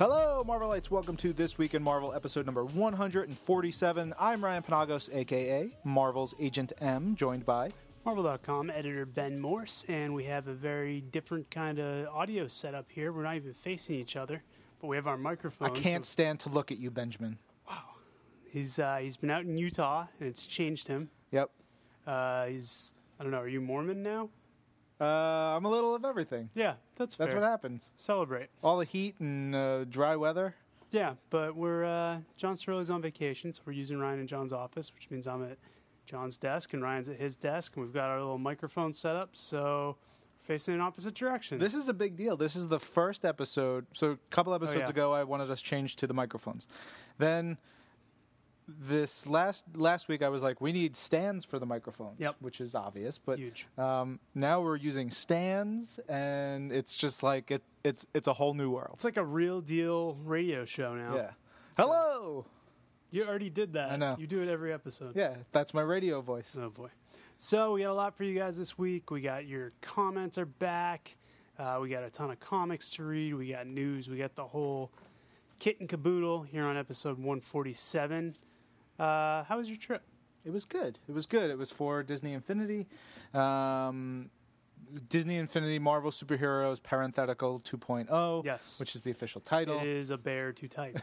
Hello, Marvelites. Welcome to This Week in Marvel, episode number 147. I'm Ryan Penagos, aka Marvel's Agent M, joined by. Marvel.com editor Ben Morse, and we have a very different kind of audio setup here. We're not even facing each other, but we have our microphones. I can't stand to look at you, Benjamin. Wow. He's uh, he's been out in Utah, and it's changed him. Yep. Uh, he's I don't know. Are you Mormon now? Uh, I'm a little of everything. Yeah, that's That's fair. what happens. Celebrate. All the heat and uh, dry weather. Yeah, but we're uh, John Sterling's on vacation, so we're using Ryan and John's office, which means I'm at John's desk and Ryan's at his desk, and we've got our little microphone set up, so we're facing in opposite directions. This is a big deal. This is the first episode. So a couple episodes Oh, yeah. ago, I wanted us changed to the microphones. Then this last last week, I was like, we need stands for the microphone. Yep. Which is obvious, but huge. um, now we're using stands, and it's just like it. It's it's a whole new world. It's like a real deal radio show now. Yeah. Hello. You already did that. I know. You do it every episode. Yeah, that's my radio voice. Oh boy. So we got a lot for you guys this week. We got your comments are back. Uh, we got a ton of comics to read. We got news. We got the whole kit and caboodle here on episode 147. Uh, how was your trip? It was good. It was good. It was for Disney Infinity. Um, Disney Infinity Marvel Superheroes Parenthetical 2.0, Yes. which is the official title. It is a bear too tight.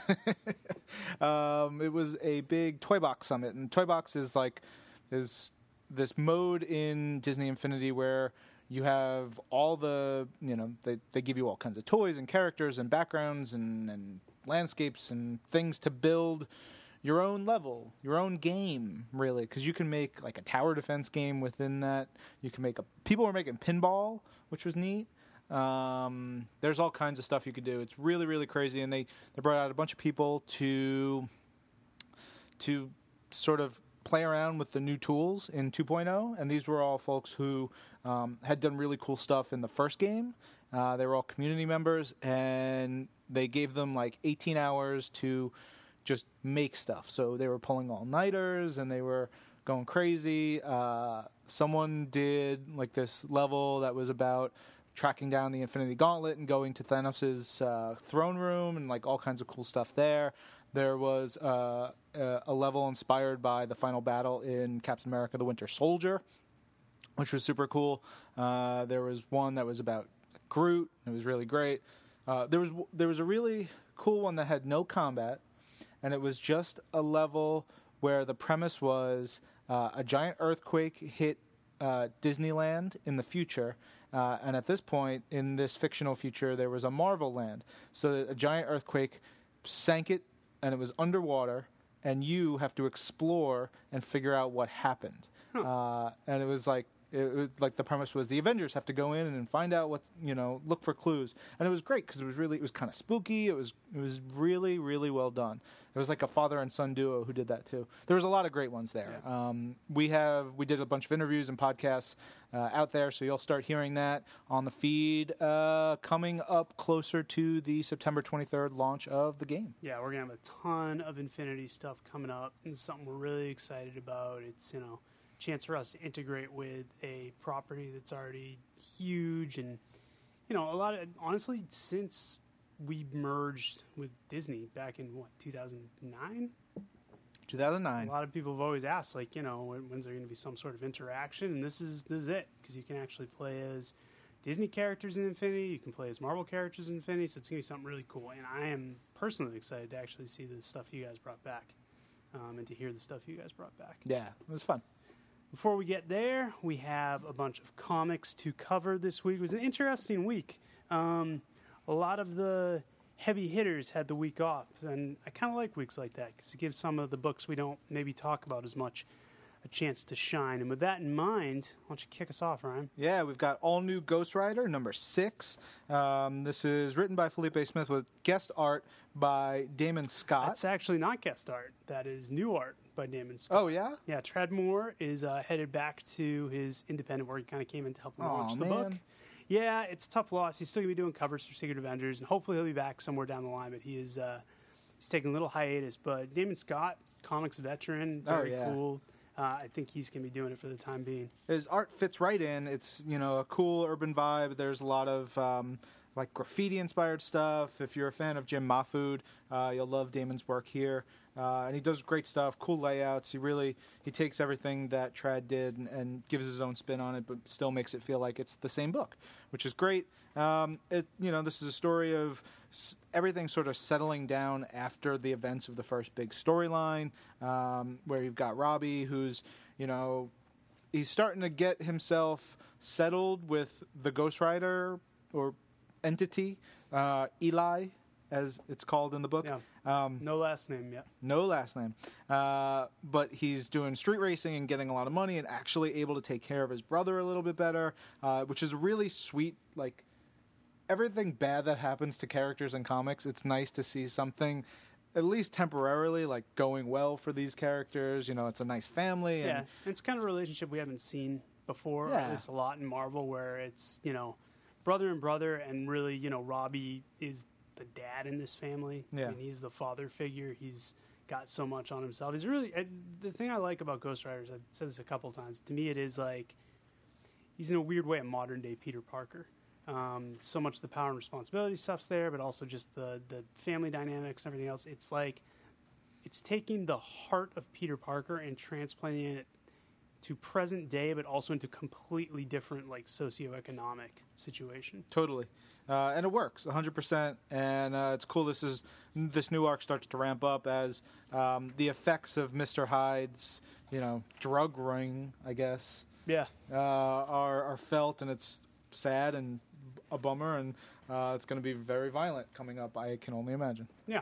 um, it was a big Toy Box summit, and Toy Box is like is this mode in Disney Infinity where you have all the you know they they give you all kinds of toys and characters and backgrounds and and landscapes and things to build your own level, your own game, really, because you can make like a tower defense game within that. You can make a. People were making pinball, which was neat. Um, there's all kinds of stuff you could do. It's really, really crazy, and they they brought out a bunch of people to to sort of play around with the new tools in 2.0, and these were all folks who um, had done really cool stuff in the first game. Uh, they were all community members, and they gave them like 18 hours to just make stuff. So they were pulling all nighters, and they were going crazy. Uh, someone did like this level that was about tracking down the Infinity Gauntlet and going to Thanos' uh, throne room and like all kinds of cool stuff there. There was uh, a a level inspired by the final battle in Captain America: The Winter Soldier, which was super cool. Uh, there was one that was about Groot. It was really great. Uh, there was there was a really cool one that had no combat, and it was just a level where the premise was uh, a giant earthquake hit uh, Disneyland in the future, uh, and at this point in this fictional future, there was a Marvel land. So that a giant earthquake sank it, and it was underwater, and you have to explore and figure out what happened. Uh, and it was like it was like the premise was the Avengers have to go in and find out what you know, look for clues, and it was great because it was really it was kind of spooky. It was it was really really well done. It was like a father and son duo who did that too. There was a lot of great ones there. Um, we have we did a bunch of interviews and podcasts uh, out there, so you'll start hearing that on the feed uh, coming up closer to the September 23rd launch of the game. yeah, we're gonna have a ton of Infinity stuff coming up. and something we're really excited about. It's you know, chance for us to integrate with a property that's already huge and you know a lot of honestly since we merged with Disney back in what 2009 2009 A lot of people have always asked, like, you know, when, when's there going to be some sort of interaction? And this is this is it because you can actually play as Disney characters in Infinity. You can play as Marvel characters in Infinity. So it's going to be something really cool. And I am personally excited to actually see the stuff you guys brought back um, and to hear the stuff you guys brought back. Yeah, it was fun. Before we get there, we have a bunch of comics to cover this week. It was an interesting week. Um, a lot of the heavy hitters had the week off, and I kind of like weeks like that because it gives some of the books we don't maybe talk about as much a chance to shine. And with that in mind, why don't you kick us off, Ryan? Yeah, we've got all new Ghost Rider number six. Um, this is written by Felipe Smith with guest art by Damon Scott. That's actually not guest art. That is new art by Damon Scott. oh yeah, Yeah, Tradd Moore is uh, headed back to his independent work. He kind of came in to help him launch the man. book. Yeah, it's a tough loss. He's still gonna be doing covers for Secret Avengers, and hopefully he'll be back somewhere down the line. But he is uh, he's taking a little hiatus. But Damon Scott, comics veteran, Oh, very yeah. cool. Uh, I think he's gonna be doing it for the time being. his art fits right in. It's you know a cool urban vibe. There's a lot of um, like graffiti inspired stuff. If you're a fan of Jim Mahfood, uh, you'll love Damon's work here. Uh, and he does great stuff, cool layouts. He really he takes everything that Tradd did and, and, gives his own spin on it, but still makes it feel like it's the same book, which is great. Um, it you know this is a story of s- everything sort of settling down after the events of the first big storyline, um, where you've got Robbie, who's you know he's starting to get himself settled with the Ghost Rider or entity, uh, Eli, as it's called in the book. Yeah. Um, No last name yet. no last name. Uh, but he's doing street racing and getting a lot of money and actually able to take care of his brother a little bit better, uh, which is really sweet. Like everything bad that happens to characters in comics, it's nice to see something. At least temporarily, like going well for these characters. You know, it's a nice family. And Yeah, it's kind of a relationship we haven't seen before. Yeah. At least a lot in Marvel, where it's you know brother and brother, and really you know Robbie is the dad in this family. Yeah. I mean, he's the father figure. He's got so much on himself. He's really the thing I like about Ghost Riders. I've said this a couple times. To me, it is like he's in a weird way a modern day Peter Parker. Um, so much the power and responsibility stuff's there, but also just the the family dynamics and everything else. It's like it's taking the heart of Peter Parker and transplanting it to present day, but also into completely different like socioeconomic situation. Totally, uh, and it works 100. percent And uh, it's cool. This is this new arc starts to ramp up as um, the effects of Mister Hyde's, you know, drug ring, I guess, Yeah, uh, are are felt, and it's sad and a bummer, and uh, it's going to be very violent coming up. I can only imagine. yeah.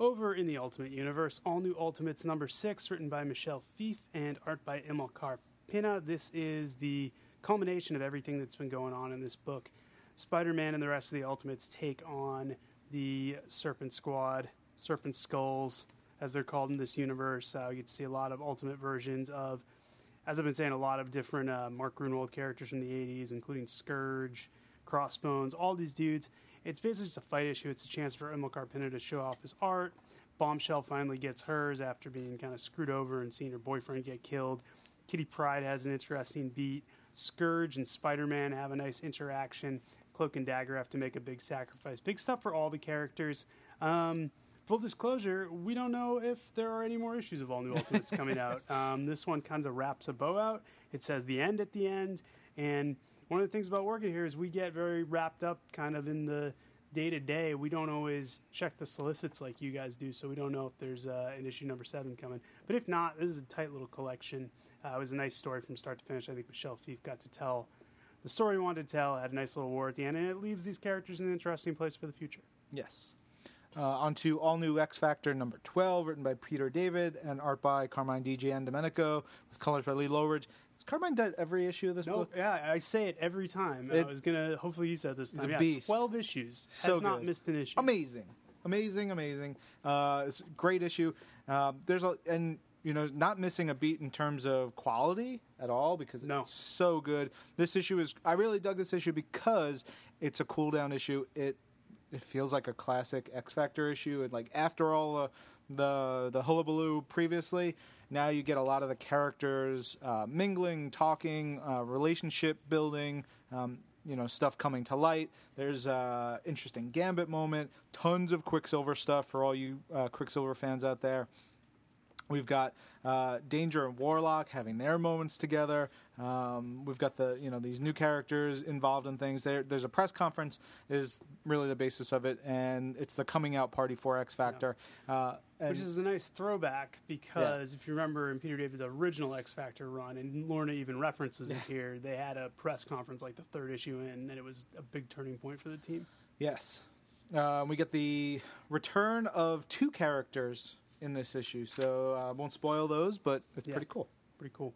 Over in the Ultimate Universe, all new Ultimates number six, written by Michel Fiffe and art by Amilcar Pinna. This is the culmination of everything that's been going on in this book. Spider Man and the rest of the Ultimates take on the Serpent Squad, Serpent Skulls, as they're called in this universe. Uh, we get to see a lot of Ultimate versions of, as I've been saying, a lot of different uh, Mark Gruenwald characters from the 80s, including Scourge, Crossbones, all these dudes. It's basically just a fight issue. It's a chance for Amilcar Pinna to show off his art. Bombshell finally gets hers after being kind of screwed over and seeing her boyfriend get killed. Kitty Pryde has an interesting beat. Scourge and Spider Man have a nice interaction. Cloak and Dagger have to make a big sacrifice. Big stuff for all the characters. Um, full disclosure, we don't know if there are any more issues of All New Ultimates coming out. Um, this one kind of wraps a bow out. It says the end at the end. And one of the things about working here is we get very wrapped up kind of in the day to day. We don't always check the solicits like you guys do, so we don't know if there's uh, an issue number seven coming. But if not, this is a tight little collection. Uh, it was a nice story from start to finish. I think Michel Fiffe got to tell the story we wanted to tell. Had a nice little war at the end, and it leaves these characters in an interesting place for the future. Yes. Uh, on to All New X Factor number 12, written by Peter David and art by Carmine Di Giandomenico, with colors by Lee Loughridge. Has Carmine done every issue of this No, book? yeah, I say it every time. It- I was gonna. Hopefully, you said this He's time. a yeah, beast. Twelve issues. So has not good. missed an issue. Amazing. Amazing, amazing. Uh, it's a great issue. Um, there's a, and, you know, not missing a beat in terms of quality at all because No. it's so good. This issue is, I really dug this issue because it's a cool down issue. It, it feels like a classic X Factor issue. And like after all the the hullabaloo previously, now you get a lot of the characters uh, mingling, talking, uh, relationship building. Um, you know stuff coming to light. There's uh, interesting Gambit moment. Tons of Quicksilver stuff for all you uh, Quicksilver fans out there. We've got uh, Danger and Warlock having their moments together. Um, we've got the you know these new characters involved in things. There, there's a press conference is really the basis of it, and it's the coming out party for X Factor. Uh, and Which is a nice throwback because if you remember in Peter David's original X Factor run, and Lorna even references it here, they had a press conference like the third issue in, and it was a big turning point for the team. Yes. Uh, we get the return of two characters in this issue, so I uh, won't spoil those, but it's Yeah. pretty cool. Pretty cool.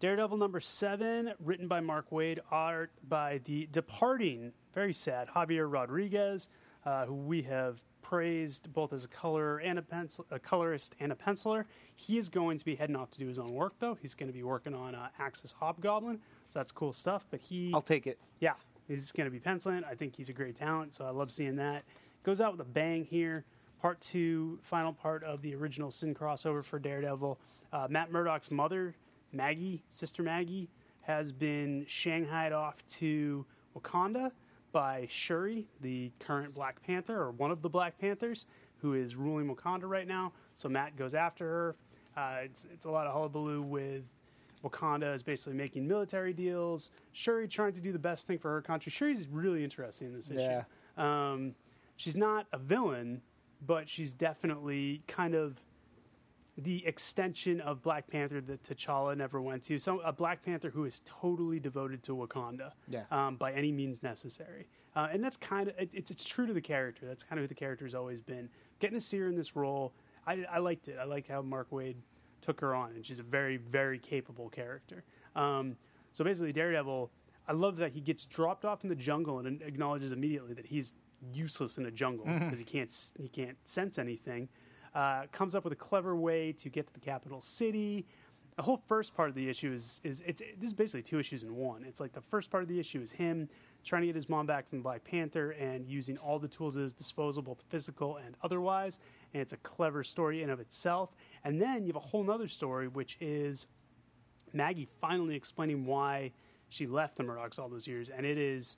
Daredevil number seven, written by Mark Waid, art by the departing, very sad, Javier Rodriguez, uh, who we have praised both as a color and a pencil, a colorist and a penciler. He is going to be heading off to do his own work, though. He's going to be working on uh, Axis Hobgoblin, so that's cool stuff. But he, I'll take it. yeah, he's going to be penciling. I think he's a great talent, so I love seeing that. Goes out with a bang here. Part two, final part of the original Sin crossover for Daredevil. Uh, Matt Murdock's mother, Maggie, Sister Maggie, has been shanghaied off to Wakanda by Shuri, the current Black Panther, or one of the Black Panthers, who is ruling Wakanda right now. So Matt goes after her. Uh, it's, it's a lot of hullabaloo with Wakanda is basically making military deals. Shuri trying to do the best thing for her country. Shuri's really interesting in this issue. Yeah. Um, she's not a villain, but she's definitely kind of the extension of Black Panther that T'Challa never went to. So a Black Panther who is totally devoted to Wakanda, Yeah. um, by any means necessary. Uh, and that's kind of it, it's it's true to the character. That's kind of who the character's always been. Getting to see her in this role, I, I liked it. I like how Mark Waid took her on, and she's a very very capable character. Um, so basically, Daredevil. I love that he gets dropped off in the jungle and acknowledges immediately that he's useless in a jungle because he can't he can't sense anything. Uh, comes up with a clever way to get to the capital city. The whole first part of the issue is is it's this is basically two issues in one. It's like the first part of the issue is him trying to get his mom back from the Black Panther and using all the tools at his disposal, both physical and otherwise. And it's a clever story in of itself. And then you have a whole nother story, which is Maggie finally explaining why she left the Murdocks all those years. And it is,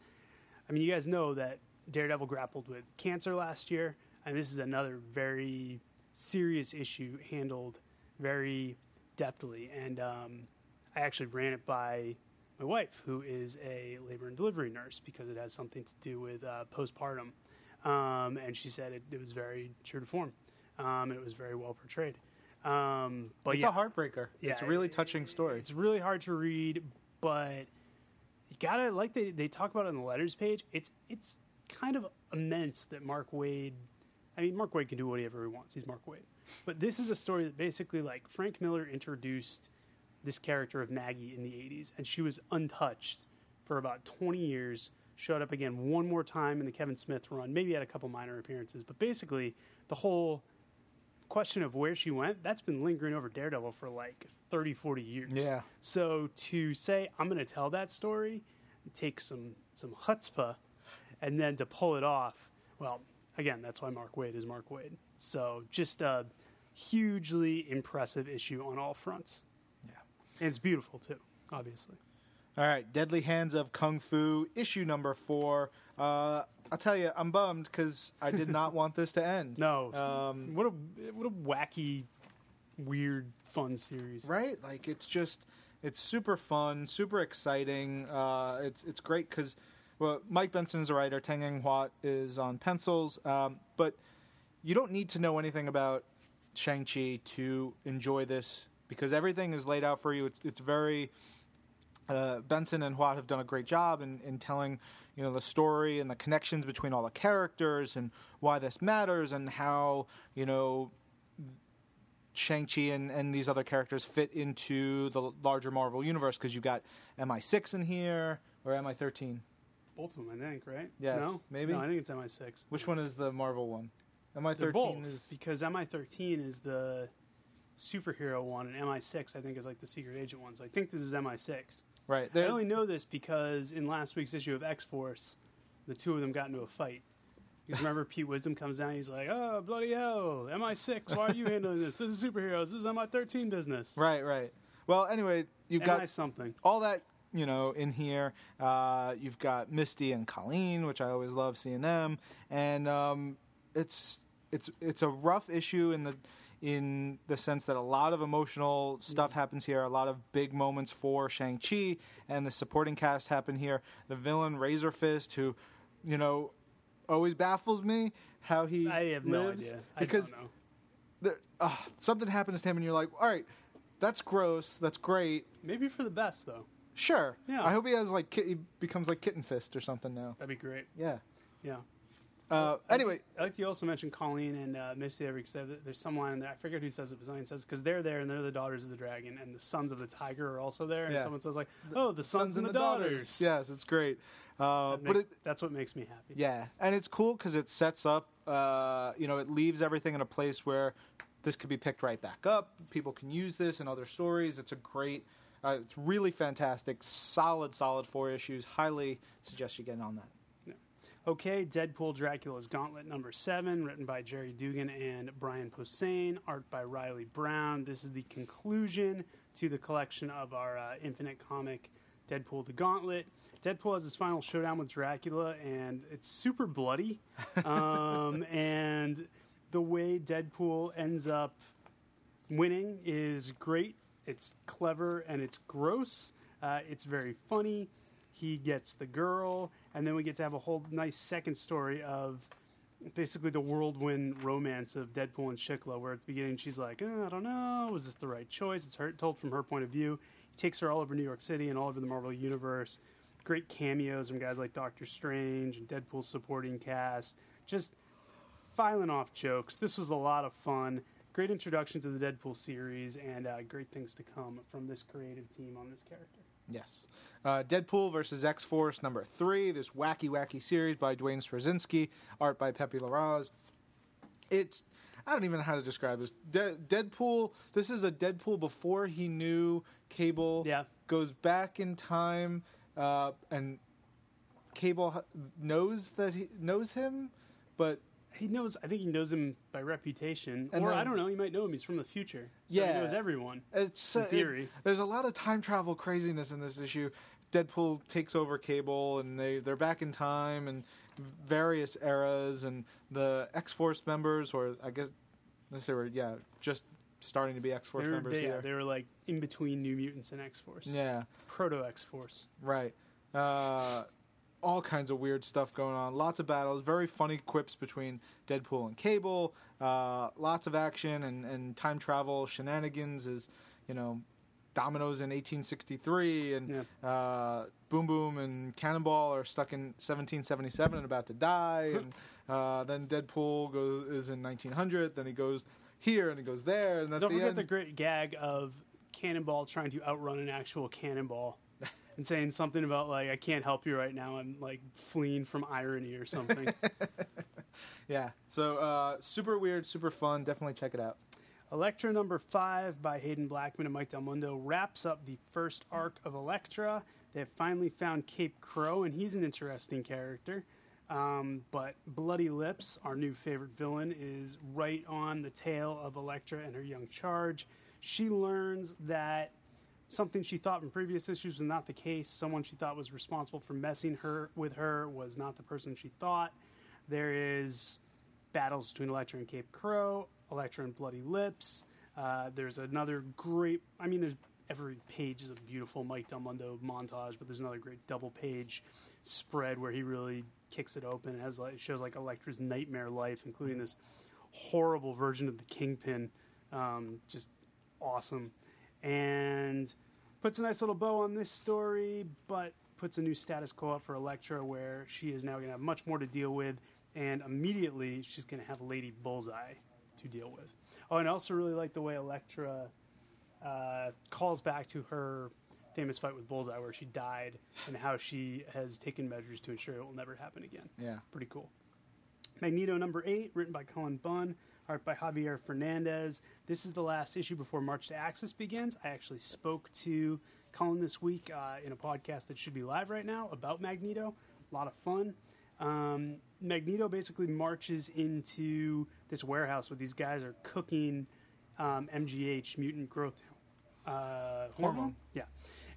I mean, you guys know that Daredevil grappled with cancer last year, and this is another very serious issue handled very deftly. And um, I actually ran it by my wife, who is a labor and delivery nurse, because it has something to do with uh, postpartum. Um, and she said it, it was very true to form, um, it was very well portrayed. Um, but it's yeah, a heartbreaker. it's a yeah, really touching story. it's really hard to read, but you gotta like they they talk about it on the letters page. It's it's kind of immense that Mark Waid. I mean, Mark Waid can do whatever he wants. He's Mark Waid, but this is a story that basically like Frank Miller introduced this character of Maggie in the '80s, and she was untouched for about 20 years. Showed up again one more time in the Kevin Smith run. Maybe had a couple minor appearances, but basically the whole question of where she went, that's been lingering over Daredevil for like 30, 40 years. Yeah. So to say, I'm going to tell that story, take some, some chutzpah, and then to pull it off, well, again, that's why Mark Waid is Mark Waid. So just a hugely impressive issue on all fronts. Yeah. And it's beautiful too, obviously. All right, Deadly Hands of Kung Fu, issue number four. Uh, I'll tell you, I'm bummed because I did not want this to end. No, Um, what a what a wacky, weird, fun series. right? Like it's just, it's super fun, super exciting. Uh, it's it's great because, well, Mike Benson's a writer, Tan Eng Huat is on pencils, um, but you don't need to know anything about Shang Chi to enjoy this because everything is laid out for you. It's it's very uh, Benson and Huat have done a great job in, in telling, you know, the story and the connections between all the characters and why this matters and how, you know, Shang-Chi and, and these other characters fit into the larger Marvel universe because you've got MI6 in here or MI13. Both of them, I think, right? Yes, no, maybe. No, I think it's MI6. Which one is the Marvel one? MI13 both is because MI13 is the superhero one, and MI6 I think is like the secret agent one. So I think this is MI6. right. I They're, only know this because in last week's issue of X Force, the two of them got into a fight. Because remember, Pete Wisdom comes down, he's like, "Oh bloody hell, MI6, why are you handling this? This is superheroes. This is MI13 business." right, right. Well, anyway, you've MI got something. all that you know in here. Uh, you've got Misty and Colleen, which I always love seeing them, and um, it's it's it's a rough issue in the in the sense that a lot of emotional stuff happens here. A lot of big moments for Shang Chi and the supporting cast happen here. The villain Razor Fist, who you know always baffles me how he I have no lives idea. I because don't know. there, uh, something happens to him and you're like, all right, that's gross, that's great. Maybe for the best though. Sure. Yeah. I hope he has like kit- he becomes like Kitten Fist or something now. That'd be great. Yeah. Yeah. Uh, anyway, I like you also mentioned Colleen and uh, Misty there because there's some line in there. I forget who says it, but someone says because they're there and they're the daughters of the dragon, and the sons of the tiger are also there. And Yeah. someone says like, "Oh, the sons, and the, daughters." Yes, it's great. Uh, That but make- it, that's what makes me happy. yeah, and it's cool because it sets up. Uh, you know, it leaves everything in a place where this could be picked right back up. People can use this in other stories. It's a great. Uh, it's really fantastic. Solid, solid four issues. Highly suggest you get on that. Okay, Deadpool Dracula's Gauntlet number seven, written by Gerry Duggan and Brian Posehn, art by Reilly Brown. This is the conclusion to the collection of our uh, Infinite comic, Deadpool the Gauntlet. Deadpool has his final showdown with Dracula, and it's super bloody. um, and the way Deadpool ends up winning is great. It's clever and it's gross. Uh, it's very funny. He gets the girl, and then we get to have a whole nice second story of basically the whirlwind romance of Deadpool and Shiklah, where at the beginning she's like, "Uh, I don't know, was this the right choice? It's her, told from her point of view. He takes her all over New York City and all over the Marvel Universe. Great cameos from guys like Doctor Strange and Deadpool's supporting cast. Just filing off jokes. This was a lot of fun. Great introduction to the Deadpool series, and uh, great things to come from this creative team on this character. Yes. Uh, Deadpool versus X Force number three, this wacky, wacky series by Duane Swierczynski, art by Pepe Larraz. It's, I don't even know how to describe this. De- Deadpool, this is a Deadpool before he knew Cable. Yeah. Goes back in time, uh, and Cable knows that he knows him, but He knows. I think he knows him by reputation, And or I don't know. He might know him. He's from the future. So Yeah. he knows everyone. It's In uh, it- theory. there's a lot of time travel craziness in this issue. Deadpool takes over Cable, and they they're back in time and various eras, and the X Force members, or I guess unless they were yeah just starting to be X Force members they, yeah, they were like in between New Mutants and X Force. Yeah, Proto X Force. right. Uh, all kinds of weird stuff going on. Lots of battles. Very funny quips between Deadpool and Cable. Uh, lots of action and, and time travel shenanigans. Is you know, Dominoes in 1863 and Yeah. uh, Boom Boom and Cannonball are stuck in 1777 and about to die. and uh, then Deadpool goes is in 1900. Then he goes here and he goes there. And at Don't the forget end, the great gag of Cannonball trying to outrun an actual cannonball. And saying something about like I can't help you right now. I'm like fleeing from irony or something. yeah. So uh, super weird, super fun. Definitely check it out. Elektra number five by Haden Blackman and Mike Del Mundo wraps up the first arc of Elektra. They have finally found Cape Crow, and he's an interesting character. Um, but Bloody Lips, our new favorite villain, is right on the tail of Elektra and her young charge. She learns that something she thought in previous issues was not the case. Someone she thought was responsible for messing her with her was not the person she thought. There is battles between Elektra and Cape Crow, Elektra and Bloody Lips. Uh, there's another great. I mean, there's every page is a beautiful Mike Del Mundo montage, but there's another great double page spread where he really kicks it open. It has like shows like Elektra's nightmare life, including this horrible version of the Kingpin. Um, just awesome, and puts a nice little bow on this story, but puts a new status quo up for Elektra, where she is now going to have much more to deal with, and immediately she's going to have Lady Bullseye to deal with. Oh, and I also really like the way Elektra uh, calls back to her famous fight with Bullseye, where she died, and how she has taken measures to ensure it will never happen again. Yeah. Pretty cool. Magneto number eight, written by Cullen Bunn, art by Javier Fernandez. This is the last issue before March to Axis begins. I actually spoke to Cullen this week uh, in a podcast that should be live right now about Magneto. A lot of fun. Um, Magneto basically marches into this warehouse where these guys are cooking um, MGH, mutant growth uh, hormone. Hormone. Yeah,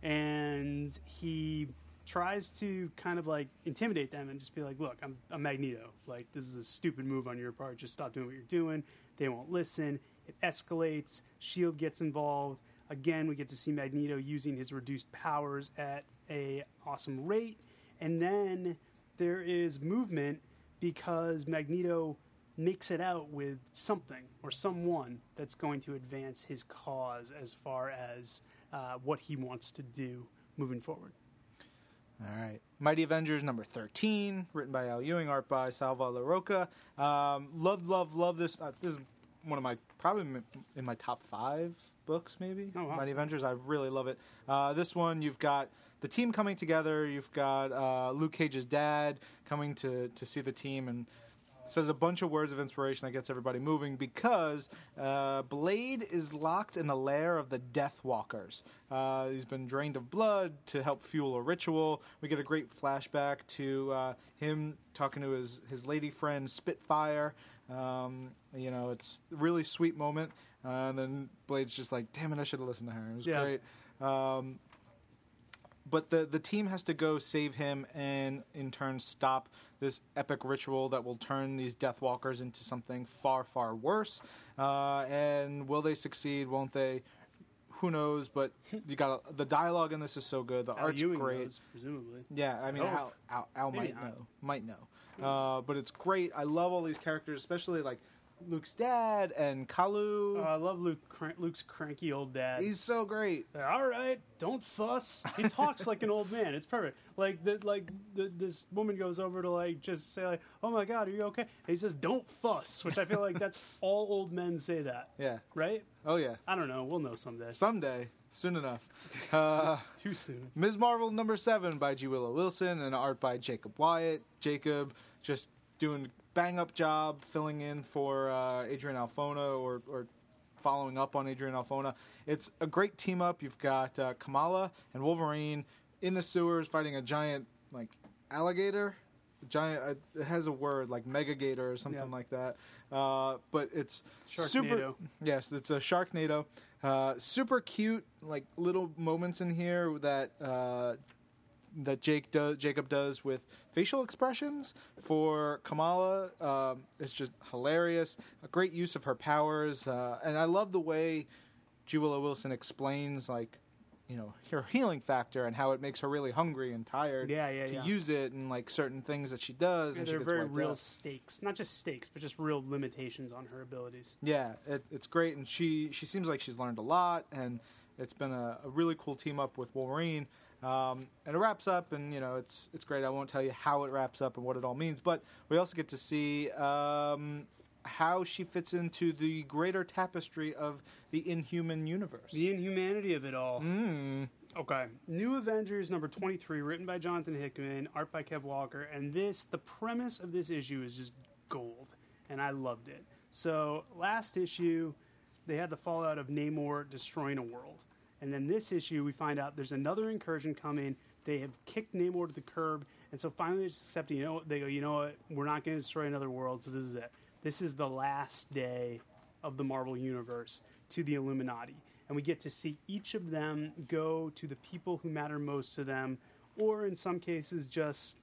and he tries to kind of like intimidate them and just be like, "Look, I'm, I'm Magneto. Like this is a stupid move on your part. Just stop doing what you're doing." They won't listen. It escalates. Shield gets involved. Again, we get to see Magneto using his reduced powers at a awesome rate, and then there is movement because Magneto makes it out with something or someone that's going to advance his cause as far as uh, what he wants to do moving forward. All right. Mighty Avengers number 13, written by Al Ewing, art by Salva Larroca. Um, love, love, love this. Uh, this is one of my, probably in my top five books, maybe. Oh, wow. Mighty Avengers. I really love it. Uh, this one, you've got the team coming together. You've got uh, Luke Cage's dad coming to, to see the team and says a bunch of words of inspiration that gets everybody moving because uh, Blade is locked in the lair of the Death Walkers. Uh, he's been drained of blood to help fuel a ritual. We get a great flashback to uh, him talking to his, his lady friend Spitfire. Um, you know, it's a really sweet moment. Uh, and then Blade's just like, damn it, I should have listened to her. It was Yeah. great. Um, but the the team has to go save him and in turn stop this epic ritual that will turn these Deathwalkers into something far far worse. Uh, and will they succeed? Won't they? Who knows? But you got the dialogue in this is so good. The Al art's Ewing great. knows, presumably. Yeah, I mean, Oh. Al, Al, Al might not. know, might know. Uh, but it's great. I love all these characters, especially like Luke's dad and Kalu. Oh, I love Luke. Cran- Luke's cranky old dad. He's so great. all right, don't fuss. He talks like an old man. It's perfect. Like the like the, this woman goes over to like just say like, "Oh my God, are you okay?" And he says, "Don't fuss," which I feel like that's all old men say that, Yeah. right? Oh yeah. I don't know. We'll know someday. Someday, soon enough. Uh, Too soon. Ms. Marvel number seven by G. Willow Wilson and art by Jacob Wyatt. Jacob just doing bang up job filling in for uh, Adrian Alphona or, or following up on Adrian Alphona. It's a great team up. You've got uh, Kamala and Wolverine in the sewers fighting a giant like alligator. Giant. Uh, it has a word like megagator or something Yeah. like that. Uh, but it's Sharknado. super. Yes, it's a Sharknado. Uh, super cute, like little moments in here that uh, that Jake does, Jacob does with facial expressions for Kamala. Um, it's just hilarious. A great use of her powers, uh, and I love the way G. Wilson explains like you know her healing factor and how it makes her really hungry and tired. Yeah, yeah, to yeah. use it and like certain things that she does. Yeah, and she they're gets very real out. stakes, not just stakes, but just real limitations on her abilities. Yeah, it, it's great, and she she seems like she's learned a lot, and it's been a, a really cool team up with Wolverine. Um, and it wraps up, and you know it's it's great. I won't tell you how it wraps up and what it all means, but we also get to see um, how she fits into the greater tapestry of the Inhuman universe. The inhumanity of it all. Mm. Okay. New Avengers number 23, written by Jonathan Hickman, art by Kev Walker. And this, the premise of this issue is just gold. And I loved it. So, last issue, they had the fallout of Namor destroying a world. And then this issue, we find out there's another incursion coming. They have kicked Namor to the curb. And so finally, they just accept, you know, they go, you know what? We're not going to destroy another world. So, this is it. This is the last day of the Marvel Universe to the Illuminati. And we get to see each of them go to the people who matter most to them, or in some cases, just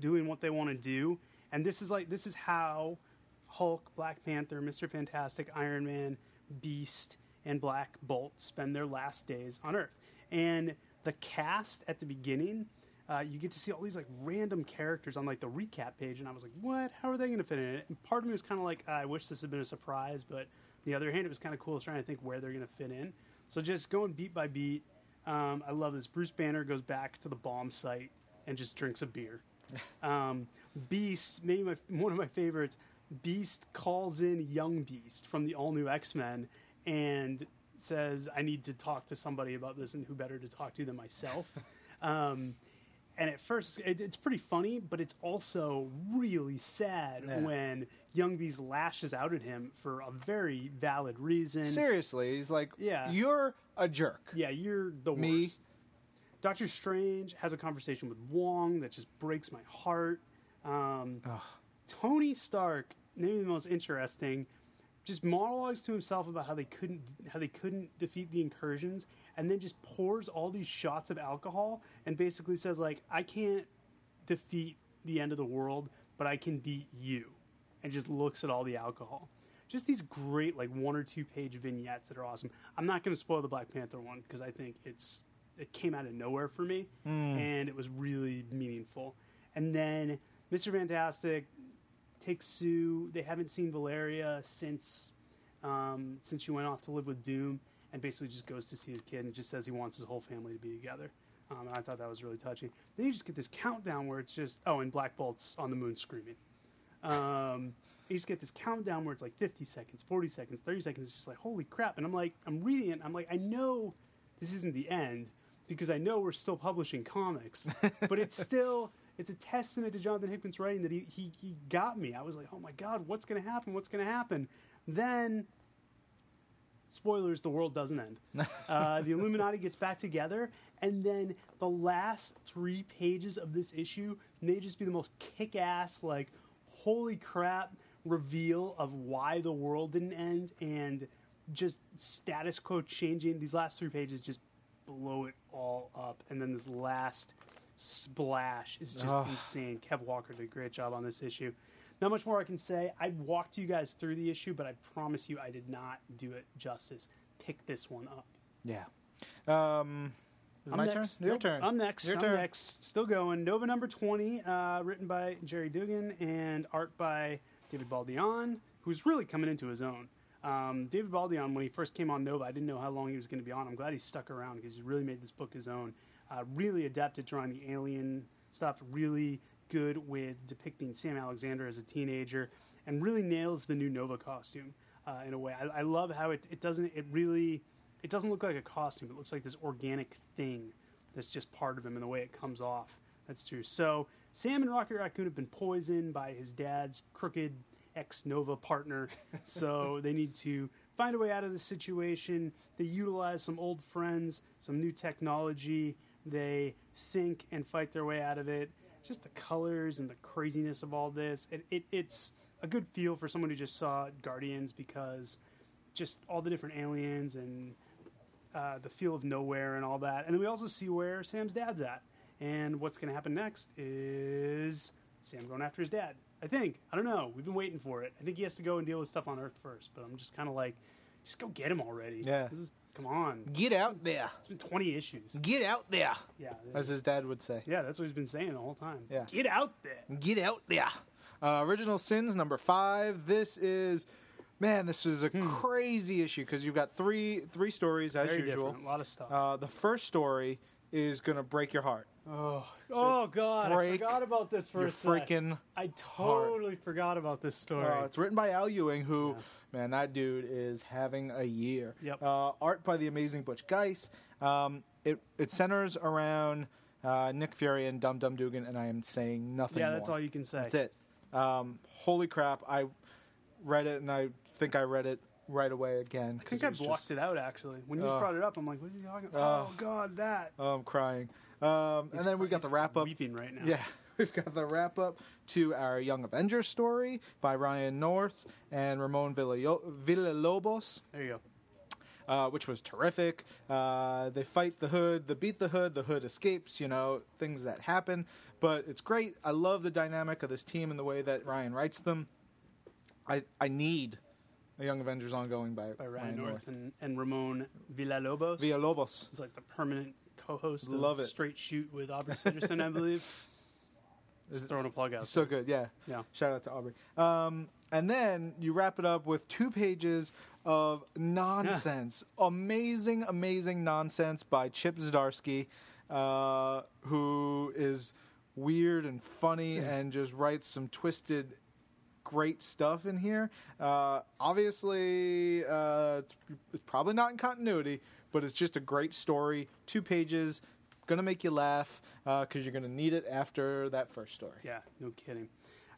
doing what they want to do. And this is like, this is how Hulk, Black Panther, Mr. Fantastic, Iron Man, Beast, and Black Bolt spend their last days on Earth. And the cast at the beginning, uh, you get to see all these like random characters on like the recap page, and I was like, "What? How are they going to fit in it?" And part of me was kind of like, "I wish this had been a surprise," but on the other hand, it was kind of cool. Trying to think where they're going to fit in. So just going beat by beat. Um, I love this. Bruce Banner goes back to the bomb site and just drinks a beer. Um, Beast, maybe my, one of my favorites. Beast calls in Young Beast from the all new X Men and says, "I need to talk to somebody about this, and who better to talk to than myself." um, and at first, it, it's pretty funny, but it's also really sad Yeah. when Young Beast lashes out at him for a very valid reason. Seriously, he's like, Yeah. you're a jerk. Yeah, you're the Me? worst. Doctor Strange has a conversation with Wong that just breaks my heart. Um, Tony Stark, maybe the most interesting, just monologues to himself about how they couldn't how they couldn't defeat the incursions, and then just pours all these shots of alcohol and basically says like, "I can't defeat the end of the world, but I can beat you," and just looks at all the alcohol. Just these great like one or two page vignettes that are awesome. I'm not going to spoil the Black Panther one because I think it's it came out of nowhere for me, hmm. and it was really meaningful. And then Mr. Fantastic takes Sue. They haven't seen Valeria since um, since she went off to live with Doom, and basically just goes to see his kid and just says he wants his whole family to be together. Um, and I thought that was really touching. Then you just get this countdown where it's just oh, and Black Bolt's on the moon screaming. Um, you just get this countdown where it's like 50 seconds, 40 seconds, 30 seconds. It's just like holy crap! And I'm like, I'm reading it. I'm like, I know this isn't the end because I know we're still publishing comics, but it's still it's a testament to Jonathan Hickman's writing that he he, he got me. I was like, oh my god, what's going to happen? What's going to happen? Then, spoilers: the world doesn't end. uh, the Illuminati gets back together, and then the last three pages of this issue may just be the most kick-ass, like, holy crap reveal of why the world didn't end and just status quo changing. These last three pages just blow it all up, and then this last splash is just insane. Kev Walker did a great job on this issue. Not much more I can say. I walked you guys through the issue, but I promise you I did not do it justice. Pick this one up. Yeah. Um, is it I'm my next. turn? Your Nope, turn. I'm next. Your I'm turn. next. Still going. Nova number 20, uh, written by Gerry Duggan and art by David Baldeón, who's really coming into his own. Um, David Baldeón, when he first came on Nova, I didn't know how long he was going to be on. I'm glad he stuck around because he really made this book his own. Uh, really adept at drawing the alien stuff. Really good with depicting Sam Alexander as a teenager, and really nails the new Nova costume uh, in a way. I, I love how it, it doesn't. It really it doesn't look like a costume. It looks like this organic thing that's just part of him and the way it comes off. That's true. So Sam and Rocket Raccoon have been poisoned by his dad's crooked ex Nova partner. so they need to find a way out of the situation. They utilize some old friends, some new technology. They think and fight their way out of it. Just the colors and the craziness of all this. It, it, it's a good feel for someone who just saw Guardians because just all the different aliens and uh, the feel of nowhere and all that. And then we also see where Sam's dad's at. And what's going to happen next is Sam going after his dad. I think. I don't know. We've been waiting for it. I think he has to go and deal with stuff on Earth first. But I'm just kind of like, just go get him already. Yeah. This is, come on. Get out there. It's been 20 issues. Get out there, Yeah. as his dad would say. Yeah, that's what he's been saying the whole time. Yeah. Get out there. Get out there. Uh, Original Sins number five. This is, man, this is a crazy issue because you've got three three stories as Very usual. different. A lot of stuff. Uh, the first story is gonna break your heart. Oh, oh God. I break forgot about this for Your a sec. freaking. I totally forgot about this story. Uh, it's written by Al Ewing, who, man, that dude is having a year. Yep. Uh, art by the amazing Butch Guice. Um, it it centers around uh, Nick Fury and Dum Dum Dugan, and I am saying nothing. yeah, that's more. all you can say. That's it. Um, holy crap! I read it, and I think I read it right away again. I think I blocked it out actually. When you just brought it up, I'm like, "What's he talking about?" Oh God, that. Oh, I'm crying. Um, and then we've got the wrap up. Weeping right now. Yeah, we've got the wrap up to our Young Avengers story by Ryan North and Ramon Villa- Villalobos. There you go. uh, which was terrific. Uh, they fight the hood, they beat the hood, the hood escapes, you know, things that happen. But it's great. I love the dynamic of this team and the way that Ryan writes them. I I need a Young Avengers ongoing by, By Ryan North and, and Ramon Villalobos. Villalobos. He's like the permanent co-host Love of it. Straight Shoot with Aubrey Sitterson, I believe. Is Just throwing a plug out. So there. good, yeah. Yeah. Shout out to Aubrey. Um, and then you wrap it up with two pages of nonsense. Amazing, amazing nonsense by Chip Zdarsky, uh, who is weird and funny and just writes some twisted, great stuff in here. Uh, obviously, uh, it's probably not in continuity, but it's just a great story. Two pages. Gonna make you laugh because you're gonna need it after that first story. Yeah, no kidding.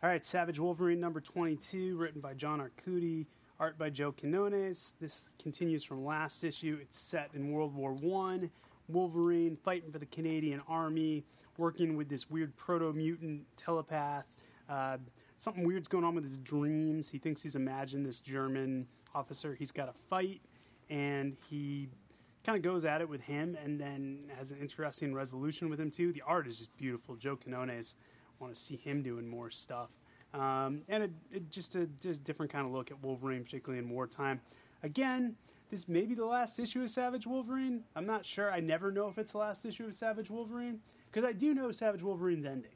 All right, Savage Wolverine number 22, written by John Arcudi, art by Joe Quinones. This continues from last issue. It's set in World War One. Wolverine fighting for the Canadian Army, working with this weird proto mutant telepath. Uh, something weird's going on with his dreams. He thinks he's imagined this German officer he's got to fight, and he kind of goes at it with him and then has an interesting resolution with him too. The art is just beautiful. Joe Quinones, want to see him doing more stuff. Um, and it, it just a just different kind of look at Wolverine, particularly in wartime. Again, this may be the last issue of Savage Wolverine. I'm not sure. I never know if it's the last issue of Savage Wolverine because I do know Savage Wolverine's ending,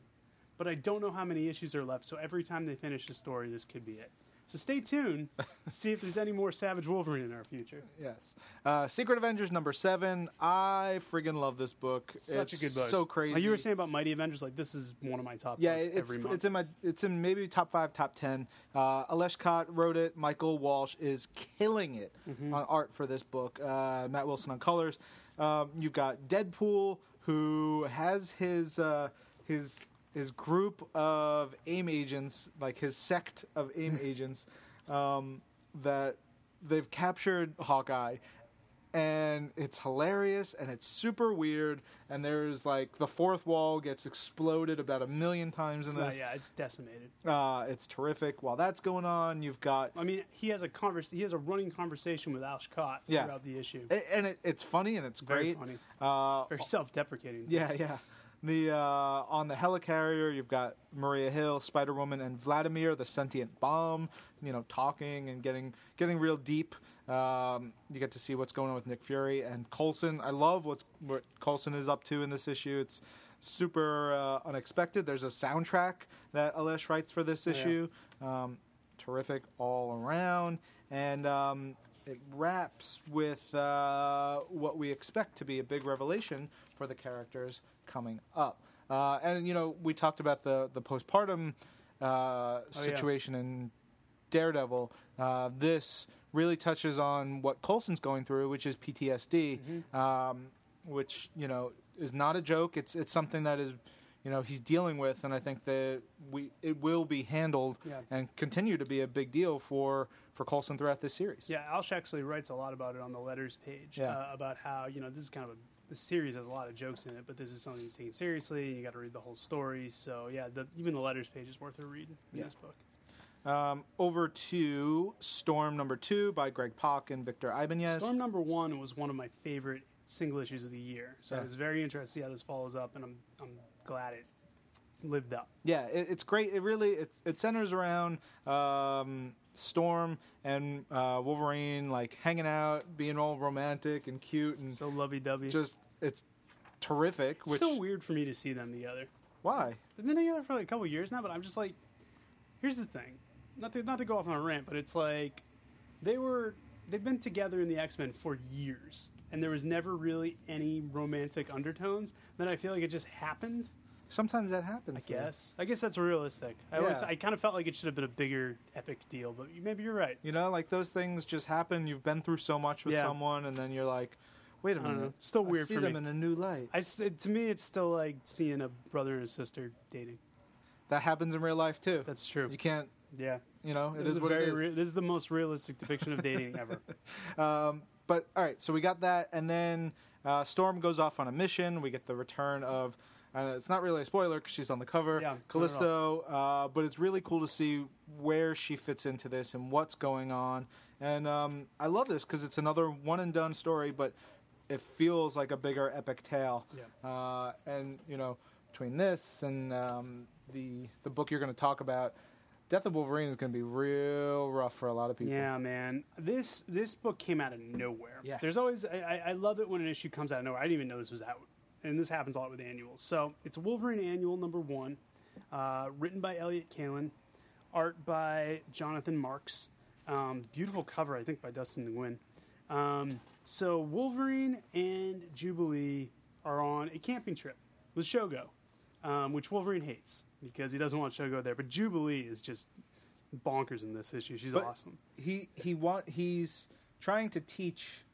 but I don't know how many issues are left. So every time they finish the story, this could be it. So stay tuned to see if there's any more Savage Wolverine in our future. Yes. Uh, Secret Avengers number seven. I friggin' love this book. Such it's a good book. So crazy. Like you were saying about Mighty Avengers, like this is one of my top yeah, books it's, every month. it's in my it's in maybe top five, top ten. Uh, Ales Kot wrote it. Michael Walsh is killing it Mm-hmm. on art for this book. Uh, Matt Wilson on colors. Um, you've got Deadpool who has his uh, his his group of AIM agents, like his sect of AIM agents, um, that they've captured Hawkeye and it's hilarious and it's super weird and there's like the fourth wall gets exploded about a million times It's in not- this. yeah, it's decimated. Uh, it's terrific. While that's going on, you've got I mean, he has a convers- He has a running conversation with Ales Kot Yeah. throughout the issue. a- and it, it's funny and it's Very great. funny. Uh, Very self-deprecating. Yeah, yeah. The uh, on the helicarrier, you've got Maria Hill, Spider Woman, and Vladimir, the sentient bomb. You know, talking and getting getting real deep. Um, you get to see what's going on with Nick Fury and Coulson. I love what's what Coulson is up to in this issue. It's super uh, unexpected. There's a soundtrack that Ales writes for this Oh, yeah. issue. Um, terrific all around, and um, it wraps with uh, what we expect to be a big revelation for the characters coming up. Uh, and you know, we talked about the the postpartum uh, Oh, yeah. situation in Daredevil. Uh, this really touches on what Coulson's going through, which is PTSD, Mm-hmm. um, which you know is not a joke. It's it's something that is you know he's dealing with, and I think that we it will be handled Yeah. and continue to be a big deal for for Coulson throughout this series. Yeah, Ales actually writes a lot about it on the letters page. Yeah. Uh, about how you know this is kind of a the series has a lot of jokes in it, but this is something he's taken seriously, and you got to read the whole story. So yeah, the, even the letters page is worth a read in Yeah. this book. Um, over to Storm number two by Greg Pak and Victor Ibanez. Storm number one was one of my favorite single issues of the year, so Yeah. I was very interested to see how this follows up, and I'm I'm glad it lived up. Yeah, it, it's great. It really it, it centers around um, Storm and uh, Wolverine like hanging out, being all romantic and cute, and So lovey dovey. just it's terrific. It's Which so weird for me to see them together. why? They've been together for like a couple years now, but I'm just like, here's the thing, not to not to go off on a rant, but it's like they were they've been together in the X Men for years, and there was never really any romantic undertones. Then I feel like it just happened. Sometimes that happens. I though. guess I guess that's realistic. I always I kind of felt like it should have been a bigger epic deal, but maybe you're right. You know, like those things just happen. You've been through so much with Yeah. someone, and then you're like, wait a I don't know. minute, It's still I weird see for them me. in a new light. I s- to me it's still like seeing a brother and a sister dating. that happens in real life too. That's true. You can't. Yeah, You know, it this is what very it is. rea- this is the most realistic depiction of dating ever. Um, but all right, so we got that, and then uh, Storm goes off on a mission. We get the return of. Uh, it's not really a spoiler because she's on the cover. Yeah, Callisto, uh, but it's really cool to see where she fits into this and what's going on. And um, I love this because it's another one and done story, but it feels like a bigger epic tale. Yeah. Uh, and you know, between this and um, the the book you're going to talk about, Death of Wolverine is going to be real rough for a lot of people. Yeah, man. This this book came out of nowhere. Yeah. There's always I, I- I love it when an issue comes out of nowhere. I didn't even know this was out, and this happens a lot with annuals. So it's Wolverine Annual number one, uh, written by Elliott Kalan, art by Jonathan Marks, um, beautiful cover I think by Dustin Nguyen. Um, so Wolverine and Jubilee are on a camping trip with Shogo, um, which Wolverine hates because he doesn't want Shogo there. But Jubilee is just bonkers in this issue. She's But- awesome. he he want he's trying to teach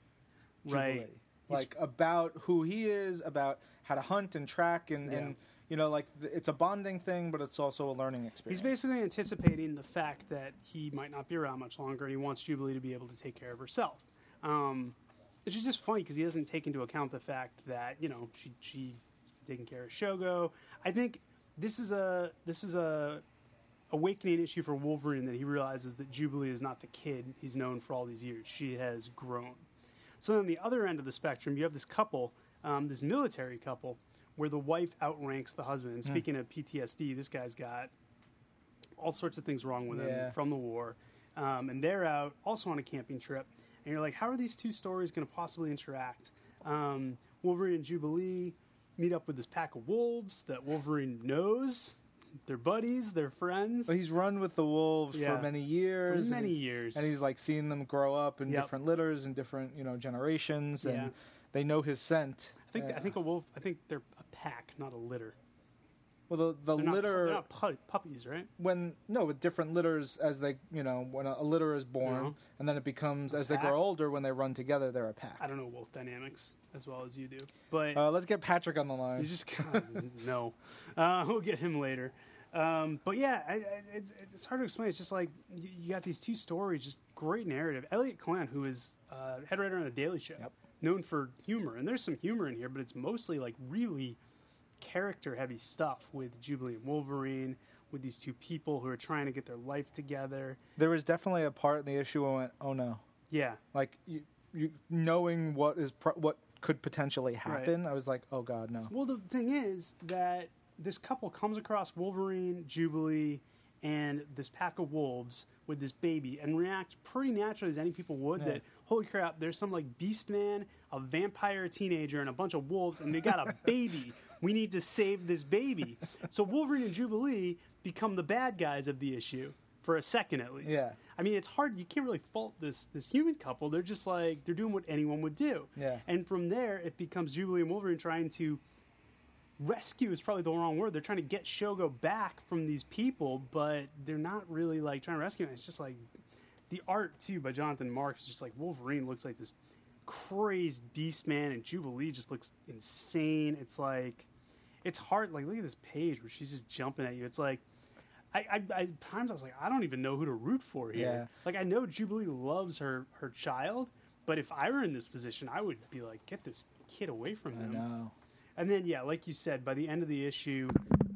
Jubilee, Right. Like about who he is, about how to hunt and track, and, Yeah. and you know, like th- it's a bonding thing, but it's also a learning experience. He's basically anticipating the fact that he might not be around much longer, and he wants Jubilee to be able to take care of herself. Um, which is just funny because he doesn't take into account the fact that you know she she's been taking care of Shogo. I think this is a this is a awakening issue for Wolverine that he realizes that Jubilee is not the kid he's known for all these years. She has grown. So then, on the other end of the spectrum, you have this couple, um, this military couple, where the wife outranks the husband. And speaking of PTSD, this guy's got all sorts of things wrong with Yeah. him from the war, um, and they're out also on a camping trip. And you're like, how are these two stories going to possibly interact? Um, Wolverine and Jubilee meet up with this pack of wolves that Wolverine knows. They're buddies. They're friends. But he's run with the wolves Yeah. for many years, and many he's- years. and he's like seeing them grow up in Yep. different litters and different you know generations, and Yeah. they know his scent. I think Uh, I think a wolf. I think they're a pack, not a litter. Well, the the They're not, litter they're not pu- puppies, right? when no with different litters as they you know when a, a litter is born, and then it becomes A as they grow older when they run together they're a pack. I don't know wolf dynamics as well as you do, but Uh, let's get Patrick on the line. You just no. Uh, we'll get him later. Um, but yeah, I, I, it's, it's hard to explain. It's just like you, you got these two stories, just great narrative. Elliott Kalan, who is uh, head writer on the Daily Show, Yep. known for humor, and there's some humor in here, but it's mostly like really character heavy stuff with Jubilee and Wolverine, with these two people who are trying to get their life together. There was definitely a part in the issue where I went, "Oh no!" Yeah, Like you, you knowing what is pro- what could potentially happen. I was like, "Oh God, no!" Well, the thing is that this couple comes across Wolverine, Jubilee, and this pack of wolves with this baby and react pretty naturally as any people would Yeah. that, holy crap, there's some like beast man, a vampire teenager, and a bunch of wolves, and they got a baby. We need to save this baby. So Wolverine and Jubilee become the bad guys of the issue for a second at least. Yeah. I mean, it's hard. You can't really fault this this human couple. They're just like they're doing what anyone would do. Yeah. And from there, it becomes Jubilee and Wolverine trying to rescue is probably the wrong word. They're trying to get Shogo back from these people, but they're not really like trying to rescue him. It's just like the art too by Jonathan Marks is just like Wolverine looks like this crazed beast man, and Jubilee just looks insane. It's like it's hard. Like look at this page where she's just jumping at you. It's like. I, I, I times I was like, I don't even know who to root for here. Yeah. Like I know Jubilee loves her her child, but if I were in this position, I would be like, get this kid away from I him. know. And then, yeah, like you said, by the end of the issue,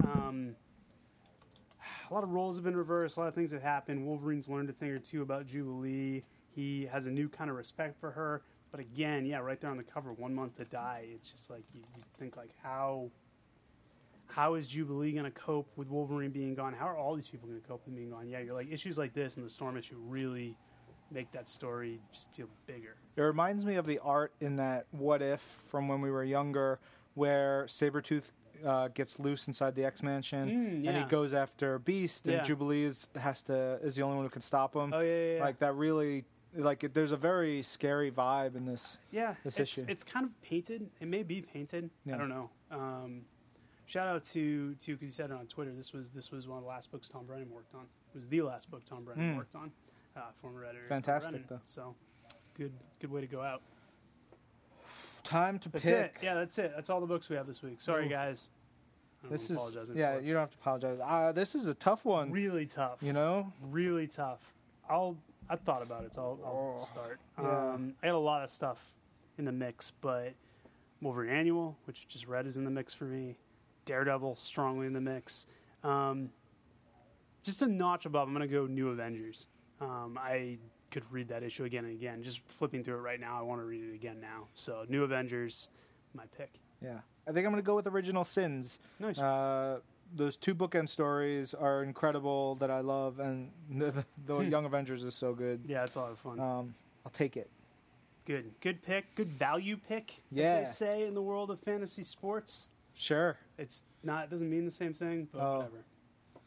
um, a lot of roles have been reversed. A lot of things have happened. Wolverine's learned a thing or two about Jubilee. He has a new kind of respect for her. But again, yeah, right there on the cover, one month to die. It's just like you, you think like how how is Jubilee going to cope with Wolverine being gone? How are all these people going to cope with being gone? Yeah, you're like issues like this and the Storm issue really make that story just feel bigger. It reminds me of the art in that What If from when we were younger, where Sabretooth uh, gets loose inside the X Mansion Mm, and he goes after Beast, and Yeah. Jubilee is, has to is the only one who can stop him. Oh yeah, yeah, yeah. Like that really, like it, there's a very scary vibe in this. Yeah, this it's, issue. it's kind of painted. It may be painted. Yeah. I don't know. Um, shout out to to because he said it on Twitter. This was this was one of the last books Tom Brennan worked on. It was the last book Tom Brennan Mm. worked on. Uh, former editor. Fantastic, though. So good good way to go out. Time to That's pick. it. Yeah, that's it. That's all the books we have this week. Sorry, Ooh. guys. This is yeah. You don't have to apologize. Uh, this is a tough one. really tough. You know. really tough. I'll I thought about it, so I'll, I'll Oh, start. yeah. Um, I got a lot of stuff in the mix, but Wolverine Annual, which just read, is in the mix for me. Daredevil, strongly in the mix. Um, just a notch above, I'm going to go New Avengers. Um, I could read that issue again and again. Just flipping through it right now, I want to read it again now. So New Avengers, my pick. Yeah. I think I'm gonna go with Original Sins. Nice. Uh, those two bookend stories are incredible that I love, and the, the, Hmm. Young Avengers is so good. yeah, it's a lot of fun. Um, I'll take it. good, good pick. Good value pick, Yeah. as they say in the world of fantasy sports. Sure. It's not. It doesn't mean the same thing, but Oh. whatever.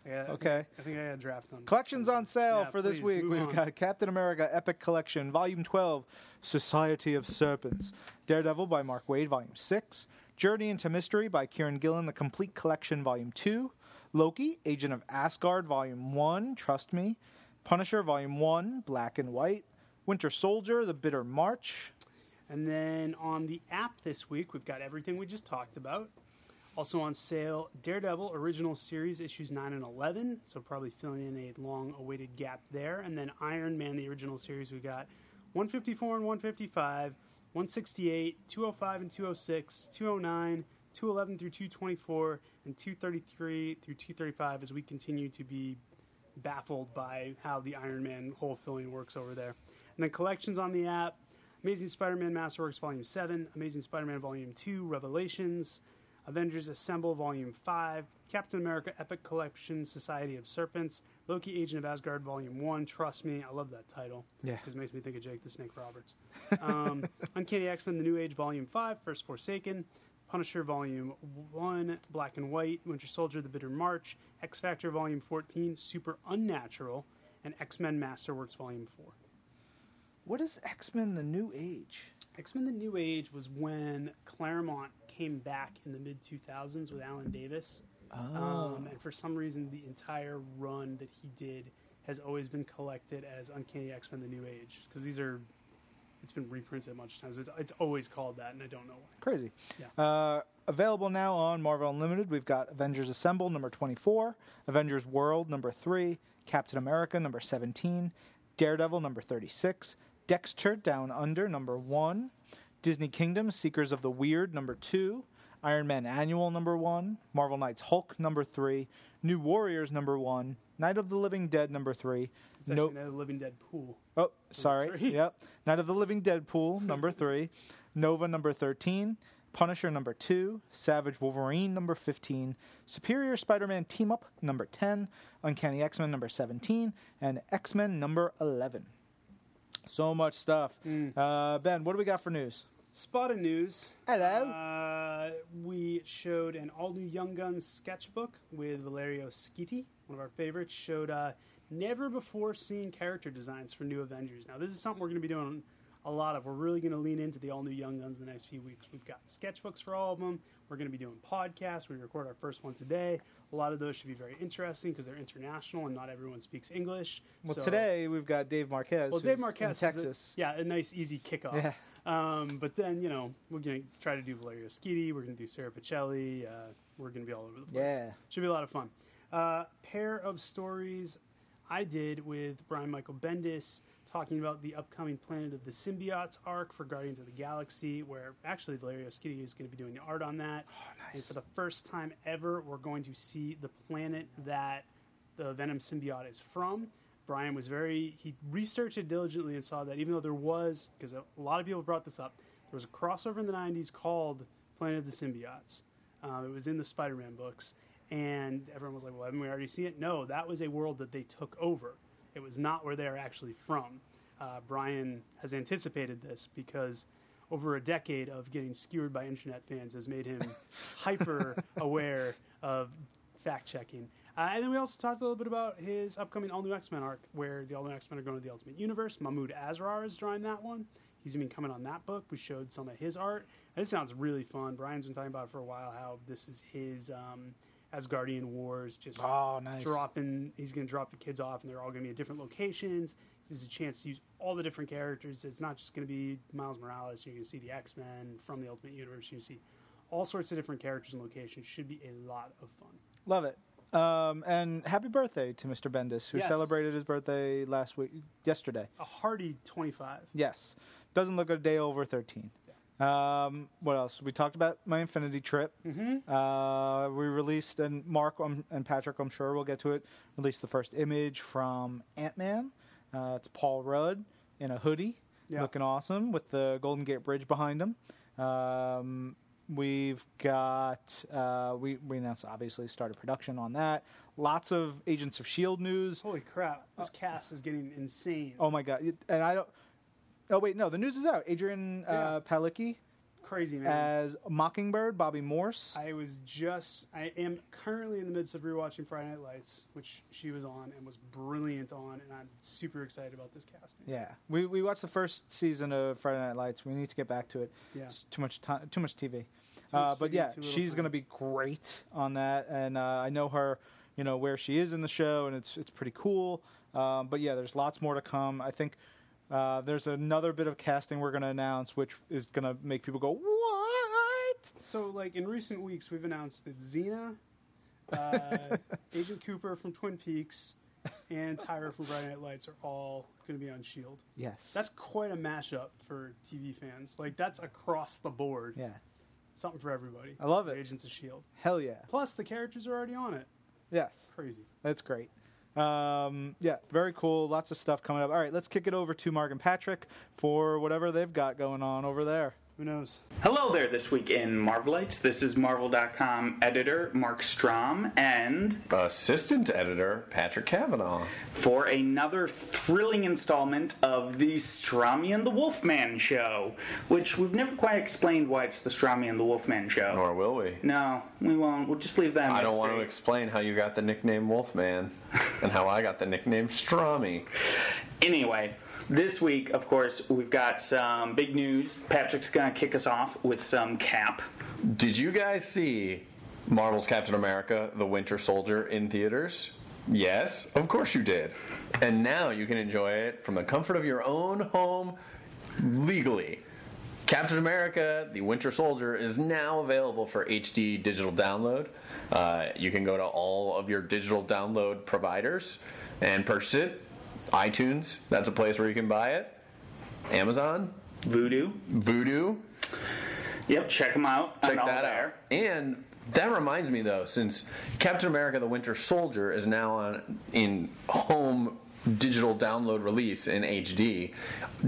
Got- Okay. I think I had a draft on. Collections on sale Yeah, for this please, week. We've on. got Captain America Epic Collection, Volume 12, Society of Serpents. Daredevil by Mark Waid, Volume 6. Journey into Mystery by Kieron Gillen, The Complete Collection, Volume 2. Loki, Agent of Asgard, Volume 1, Trust Me. Punisher, Volume 1, Black and White. Winter Soldier, The Bitter March. And then on the app this week, we've got everything we just talked about. Also on sale, Daredevil Original Series issues 9 and 11, so probably filling in a long awaited gap there. And then Iron Man, the original series, we got 154 and 155, 168, 205 and 206, 209, 211 through 224, and 233 through 235 as we continue to be baffled by how the Iron Man hole filling works over there. And then collections on the app Amazing Spider Man Masterworks Volume 7, Amazing Spider Man Volume 2, Revelations, Avengers Assemble Volume 5, Captain America Epic Collection Society of Serpents, Loki Agent of Asgard Volume 1. Trust me, I love that title. Yeah. Because it makes me think of Jake the Snake Roberts. Um, Uncanny X Men The New Age Volume 5, First Foursaken, Punisher Volume 1, Black and White, Winter Soldier The Bitter March, X Factor Volume 14, Super Unnatural, and X Men Masterworks Volume 4. What is X Men The New Age? X Men: The New Age was when Claremont came back in the mid 2000s with Alan Davis, Oh. um, and for some reason, the entire run that he did has always been collected as Uncanny X Men: The New Age because these are. It's been reprinted a bunch of times. It's, it's always called that, and I don't know why. Crazy. Yeah. Uh, available now on Marvel Unlimited. We've got Avengers Assemble number 24, Avengers World number 3, Captain America number 17, Daredevil number 36, Dexter Down Under number 1, Disney Kingdom Seekers of the Weird number two, Iron Man Annual number one, Marvel Knights Hulk number three, New Warriors number one, Night of the Living Dead number three. It's actually another Living Dead pool. Oh, sorry. Yep. Night of the Living Dead pool number three. Nova, number 13. Punisher, number two. Savage Wolverine, number 15. Superior Spider Man Team Up, number 10. Uncanny X Men, number 17. And X Men, number 11. So much stuff. Uh, ben, what do we got for news? Spot of news. Hello. Uh, we showed an all new Young Guns sketchbook with Valerio Schiti, one of our favorites. Showed uh, never before seen character designs for new Avengers. Now, this is something we're going to be doing a lot of. We're really going to lean into the all new Young Guns in the next few weeks. We've got sketchbooks for all of them. We're going to be doing podcasts. We record our first one today. A lot of those should be very interesting because they're international and not everyone speaks English. well, So- today we've got Dave Marquez. well, Dave Marquez, in is a- Texas. yeah, a nice easy kickoff. Yeah. Um, but then you know we're gonna try to do Valerio Schiti. We're gonna do Sara Pichelli. Uh, we're gonna be all over the place. Yeah. should be a lot of fun. Uh, pair of stories I did with Brian Michael Bendis talking about the upcoming Planet of the Symbiotes arc for Guardians of the Galaxy, where actually Valerio Schiti is going to be doing the art on that. Oh, nice. And for the first time ever, we're going to see the planet that the Venom symbiote is from. Brian was very, he researched it diligently and saw that even though there was, because a lot of people brought this up, there was a crossover in the 90s called Planet of the Symbiotes. Um, it was in the Spider Man books. And everyone was like, well, haven't we already seen it? No, that was a world that they took over. It was not where they're actually from. Uh, Brian has anticipated this because over a decade of getting skewered by internet fans has made him hyper aware of fact checking. Uh, and then we also talked a little bit about his upcoming All New X Men arc, where the All New X Men are going to the Ultimate Universe. Mahmoud Asrar is drawing that one. He's even coming on that book. We showed some of his art. And it sounds really fun. Brian's been talking about it for a while how this is his um, Asgardian Wars, just Oh, nice. dropping. He's going to drop the kids off, and they're all going to be at different locations. There's a chance to use all the different characters. It's not just going to be Miles Morales. You're going to see the X Men from the Ultimate Universe. You see all sorts of different characters and locations. Should be a lot of fun. Love it. Um, and happy birthday to Mr. Bendis, who Yes. celebrated his birthday last week, yesterday. A hearty 25. Yes. Doesn't look a day over 13. Um, what else? We talked about my Infinity trip. Mm-hmm. Uh, we released, and Mark um, and Patrick, I'm sure we'll get to it, released the first image from Ant Man. Uh, it's Paul Rudd in a hoodie, Yeah. looking awesome with the Golden Gate Bridge behind him. Um, we've got, uh, we, we announced obviously started production on that. Lots of Agents of S.H.I.E.L.D. News. Holy crap! This cast is getting insane. Oh my god! And I don't. Oh wait, no, the news is out. Adrianne uh, Yeah. Palicki Crazy man. as Mockingbird, Bobby Morse. I was just. I am currently in the midst of rewatching Friday Night Lights, which she was on and was brilliant on, and I'm super excited about this casting. yeah, we we watched the first season of Friday Night Lights. We need to get back to it. Yeah. It's too much time, too much TV. Too uh, but TV, yeah, she's going to be great on that, and uh, I know her. You know where she is in the show, and it's it's pretty cool. Um, but yeah, there's lots more to come. I think uh, there's another bit of casting we're going to announce, which is going to make people go, "What?" So, like in recent weeks, we've announced that Xena, uh, Agent Cooper from Twin Peaks, and Tyra from Friday Night Lights are all going to be on Shield. Yes, That's quite a mashup for TV fans. Like that's across the board. yeah, Something for everybody. I love it. Agents of Shield. hell yeah, Plus, the characters are already on it. yes. Crazy. That's great. Um, yeah, very cool. Lots of stuff coming up. All right, let's kick it over to Mark and Patrick for whatever they've got going on over there. Who knows? Hello there this week in Marvelites. This is Marvel.com editor Marc Strom, and Assistant editor Patrick Kavanaugh. for another thrilling installment of the Strami and the Wolfman show, which we've never quite explained why it's the Strami and the Wolfman show. Nor will we. No, we won't. We'll just leave that. I don't want to explain how you got the nickname Wolfman and how I got the nickname Strami. Anyway, this week, of course, we've got some big news. Patrick's gonna kick us off with some Cap. Did you guys see Marvel's Captain America: The Winter Soldier in theaters? Yes, of course you did. And now you can enjoy it from the comfort of your own home legally. Captain America: The Winter Soldier is now available for HD digital download. Uh, you can go to all of your digital download providers and purchase it. iTunes, that's a place where you can buy it. Amazon, Vudu. Vudu, Yep, check them out. Check that there. out. And that reminds me though, since Captain America: The Winter Soldier is now on in home digital download release in HD,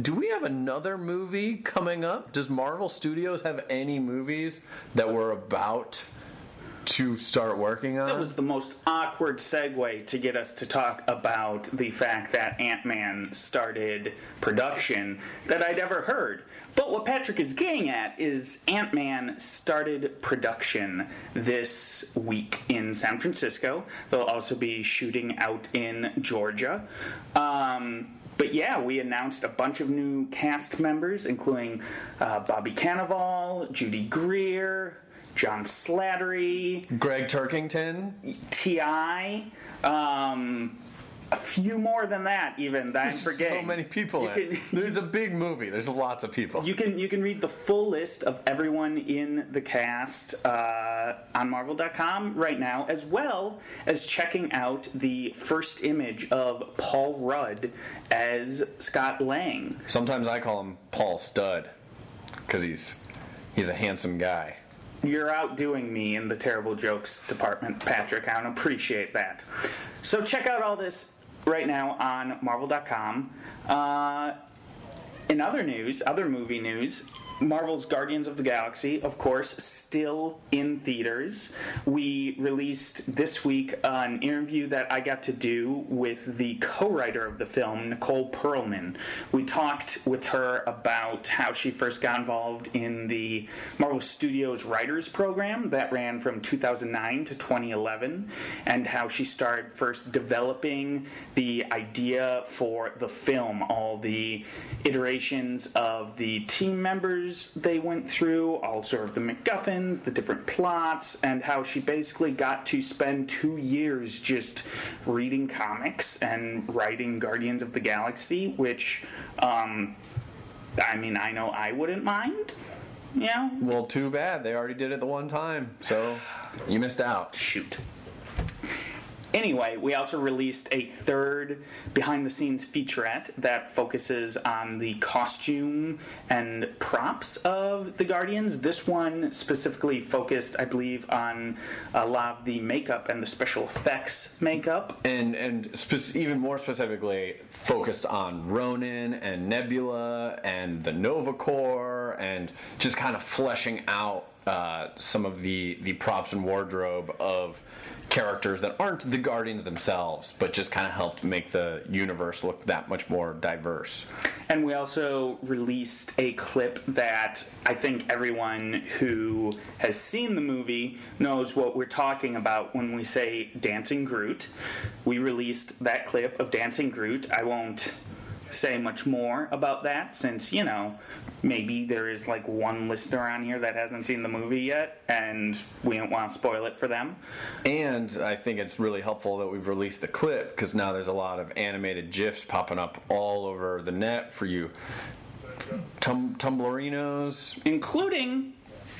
do we have another movie coming up? Does Marvel Studios have any movies that we're about to start working on? That was the most awkward segue to get us to talk about the fact that Ant Man started production that I'd ever heard. But what Patrick is getting at is Ant Man started production this week in San Francisco. They'll also be shooting out in Georgia. Um, but yeah, we announced a bunch of new cast members, including uh, Bobby Cannavale, Judy Greer, John Slattery, Gregg Turkington. Ti, um, a few more than that even that I'm forgetting. so many people. In can, There's a big movie. There's lots of people. you can you can read the full list of everyone in the cast uh, on Marvel.com right now, as well as checking out the first image of Paul Rudd as Scott Lang. Sometimes I call him Paul Stud because he's he's a handsome guy. You're outdoing me in the terrible jokes department, Patrick. I appreciate that. So check out all this right now on Marvel.com. Uh, in other news, other movie news, Marvel's Guardians of the Galaxy, of course, still in theaters. We released this week an interview that I got to do with the co writer of the film, Nicole Perlman. We talked with her about how she first got involved in the Marvel Studios Writers Program that ran from 2009 to 2011, and how she started first developing the idea for the film, all the iterations of the team members they went through, all sort of the MacGuffins, the different plots, and how she basically got to spend two years just reading comics and writing Guardians of the Galaxy, which, um, I mean, I know I wouldn't mind. You know, Well, too bad. They already did it the one time, so you missed out. shoot. Anyway, we also released a third behind the scenes featurette that focuses on the costume and props of the Guardians. This one specifically focused, I believe, on a lot of the makeup and the special effects makeup. And and spe- even more specifically, focused on Ronan and Nebula and the Nova Corps, and just kind of fleshing out uh, some of the the props and wardrobe of characters that aren't the Guardians themselves, but just kind of helped make the universe look that much more diverse. And we also released a clip that I think everyone who has seen the movie knows what we're talking about when we say Dancing Groot. We released that clip of Dancing Groot. I won't say much more about that since, you know, maybe there is like one listener on here that hasn't seen the movie yet and we don't want to spoil it for them. And I think it's really helpful that we've released the clip because now there's a lot of animated GIFs popping up all over the net for you tum- Tumblerinos. including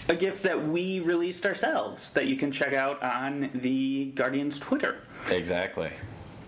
a gift that we released ourselves that you can check out on the Guardians Twitter. Exactly.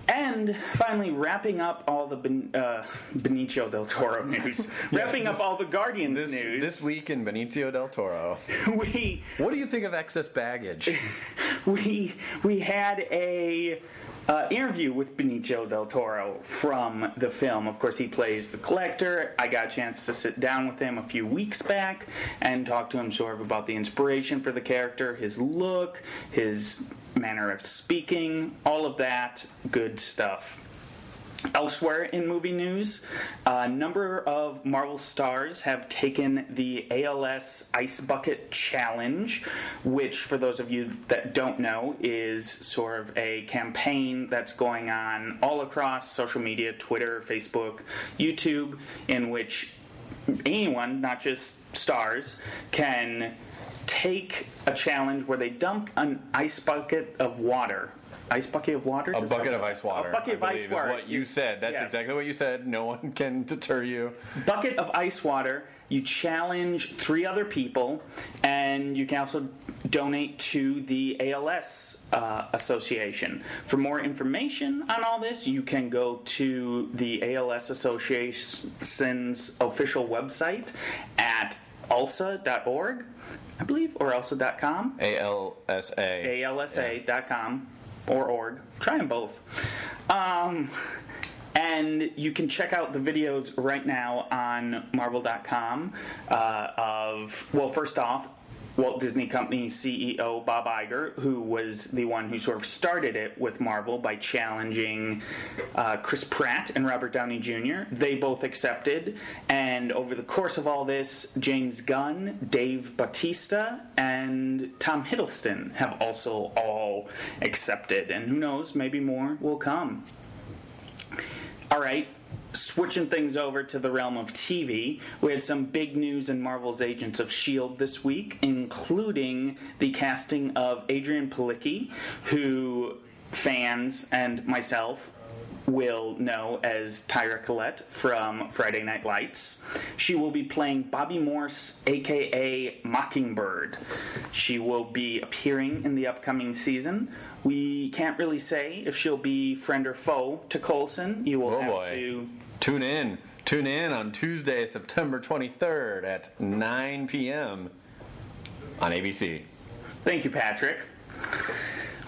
And finally, wrapping up all the ben, uh, Benicio del Toro news, wrapping up all the Guardians This, news, this week in Benicio del Toro. we What do you think of excess baggage? we we had a uh, interview with Benicio del Toro from the film. Of course, he plays the collector. I got a chance to sit down with him a few weeks back and talk to him sort of about the inspiration for the character, his look, his manner of speaking, all of that good stuff. Elsewhere in movie news, a number of Marvel stars have taken the ALS Ice Bucket Challenge, which, for those of you that don't know, is sort of a campaign that's going on all across social media Twitter, Facebook, YouTube in which anyone, not just stars, can take a challenge where they dump an ice bucket of water. Ice bucket of water? A bucket of ice water. A bucket of ice water. what you said. That's Yes. exactly what you said. No one can deter you. bucket of ice water. You challenge three other people, and you can also donate to the ALS uh, Association. For more information on all this, you can go to the ALS Association's official website at alsa.org, I believe, or alsa.com. A L S A. alsa.com or org. Try them both. Um, and you can check out the videos right now on marvel.com uh, of, well, first off, Walt Disney Company CEO Bob Iger, who was the one who sort of started it with Marvel by challenging uh, Chris Pratt and Robert Downey Jr. They both accepted, and over the course of all this, James Gunn, Dave Bautista, and Tom Hiddleston have also all accepted, and who knows, maybe more will come. All right, switching things over to the realm of TV, we had some big news in Marvel's Agents of S.H.I.E.L.D. this week, including the casting of Adrianne Palicki, who fans and myself will know as Tyra Collette from Friday Night Lights. She will be playing Bobby Morse, aka Mockingbird. She will be appearing in the upcoming season. We can't really say if she'll be friend or foe to Coulson. You will Oh have boy. to Tune in. Tune in on Tuesday, September 23rd at 9 p.m. on ABC. Thank you, Patrick.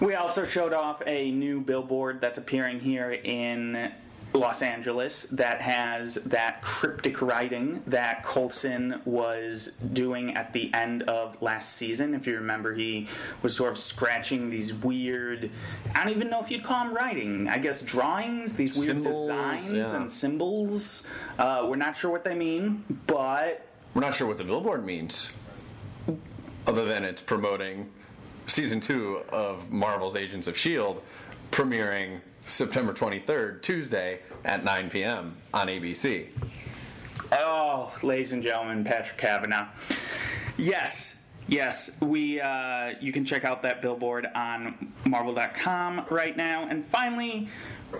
We also showed off a new billboard that's appearing here in Los Angeles that has that cryptic writing that Coulson was doing at the end of last season. If you remember, he was sort of scratching these weird, I don't even know if you'd call them writing, I guess drawings, these weird Symbols, designs yeah. and symbols. Uh, we're not sure what they mean, but We're not sure what the billboard means, other than it's promoting season two of Marvel's Agents of S.H.I.E.L.D., premiering September 23rd, Tuesday at 9 p.m. on ABC. Oh, ladies and gentlemen, Patrick Kavanaugh. Yes, yes, we. Uh, you can check out that billboard on Marvel.com right now. And finally,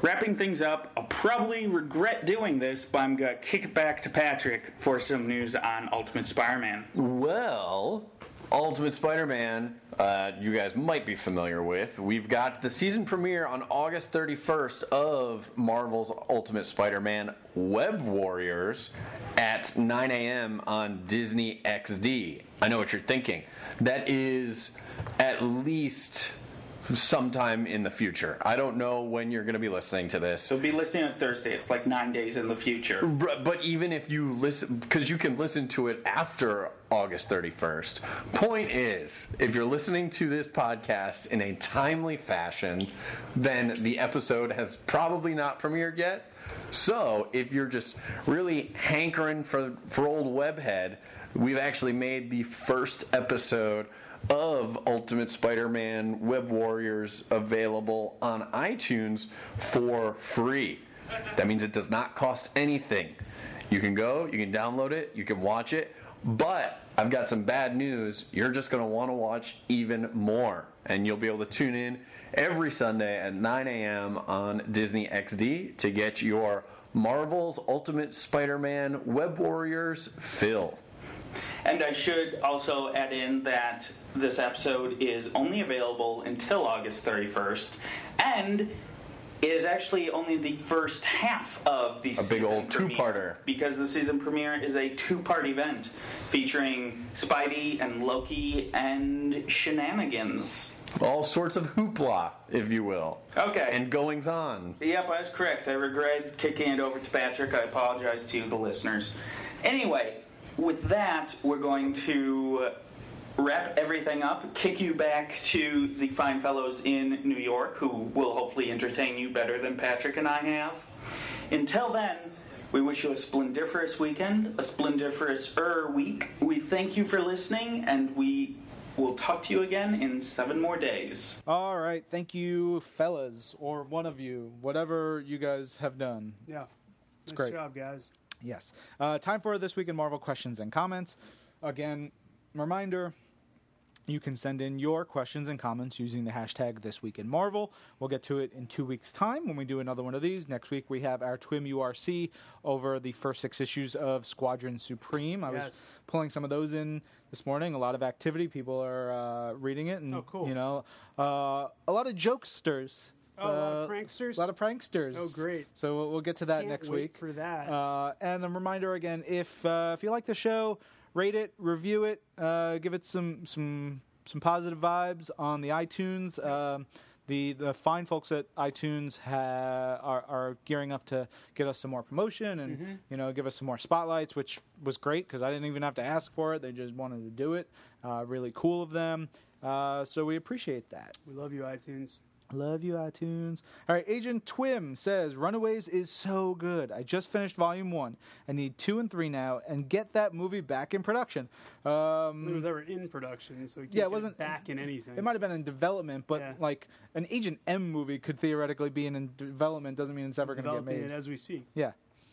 wrapping things up, I'll probably regret doing this, but I'm gonna kick it back to Patrick for some news on Ultimate Spider-Man. Well, Ultimate Spider Man, uh, you guys might be familiar with. We've got the season premiere on August 31st of Marvel's Ultimate Spider Man Web Warriors at 9 a.m. on Disney XD. I know what you're thinking. That is at least sometime in the future. I don't know when you're going to be listening to this. So be listening on Thursday. It's like nine days in the future. But even if you listen, because you can listen to it after August 31st. Point is, if you're listening to this podcast in a timely fashion, then the episode has probably not premiered yet. So if you're just really hankering for, for old Webhead, we've actually made the first episode of Ultimate Spider Man Web Warriors available on iTunes for free. That means it does not cost anything. You can go, you can download it, you can watch it, but I've got some bad news. You're just going to want to watch even more. And you'll be able to tune in every Sunday at 9 a.m. on Disney XD to get your Marvel's Ultimate Spider Man Web Warriors fill. And I should also add in that this episode is only available until August 31st, and it is actually only the first half of the A season big old two-parter. Because the season premiere is a two-part event featuring Spidey and Loki and shenanigans. All sorts of hoopla, if you will. Okay. And goings on. Yep, I was correct. I regret kicking it over to Patrick. I apologize to the listeners. Anyway, with that, we're going to wrap everything up, kick you back to the fine fellows in New York who will hopefully entertain you better than Patrick and I have. Until then, we wish you a splendiferous weekend, a splendiferous-er week. We thank you for listening, and we will talk to you again in seven more days. All right, thank you, fellas, or one of you, whatever you guys have done. Yeah. Nice great. job, guys. Yes. Uh, time for this week in Marvel questions and comments. Again, reminder. You can send in your questions and comments using the hashtag This Week in Marvel. We'll get to it in two weeks' time when we do another one of these. Next week we have our Twim URC over the first six issues of Squadron Supreme. I was pulling some of those in this morning. A lot of activity. People are uh, reading it, and Oh, cool. you know, uh, a lot of jokesters. Oh, a lot of Uh, pranksters? A lot of pranksters. Oh, great. So we'll, we'll get to that Can't next week for that. uh, and a reminder again: if uh, if you like the show, rate it, review it, uh, give it some some some positive vibes on the iTunes. Um, the the fine folks at iTunes ha- are, are gearing up to get us some more promotion and you know give us some more spotlights, which was great because I didn't even have to ask for it; they just wanted to do it. Uh, really cool of them. Uh, so we appreciate that. We love you, iTunes. Love you, iTunes. All right, Agent Twim says Runaways is so good. I just finished Volume One. I need two and three now, and get that movie back in production. Um, It was ever in production, so Yeah, it wasn't- back in anything. it might have been in development, but Yeah. like an Agent M movie could theoretically be in, in development. Doesn't mean it's ever going to get made. it as we speak. yeah.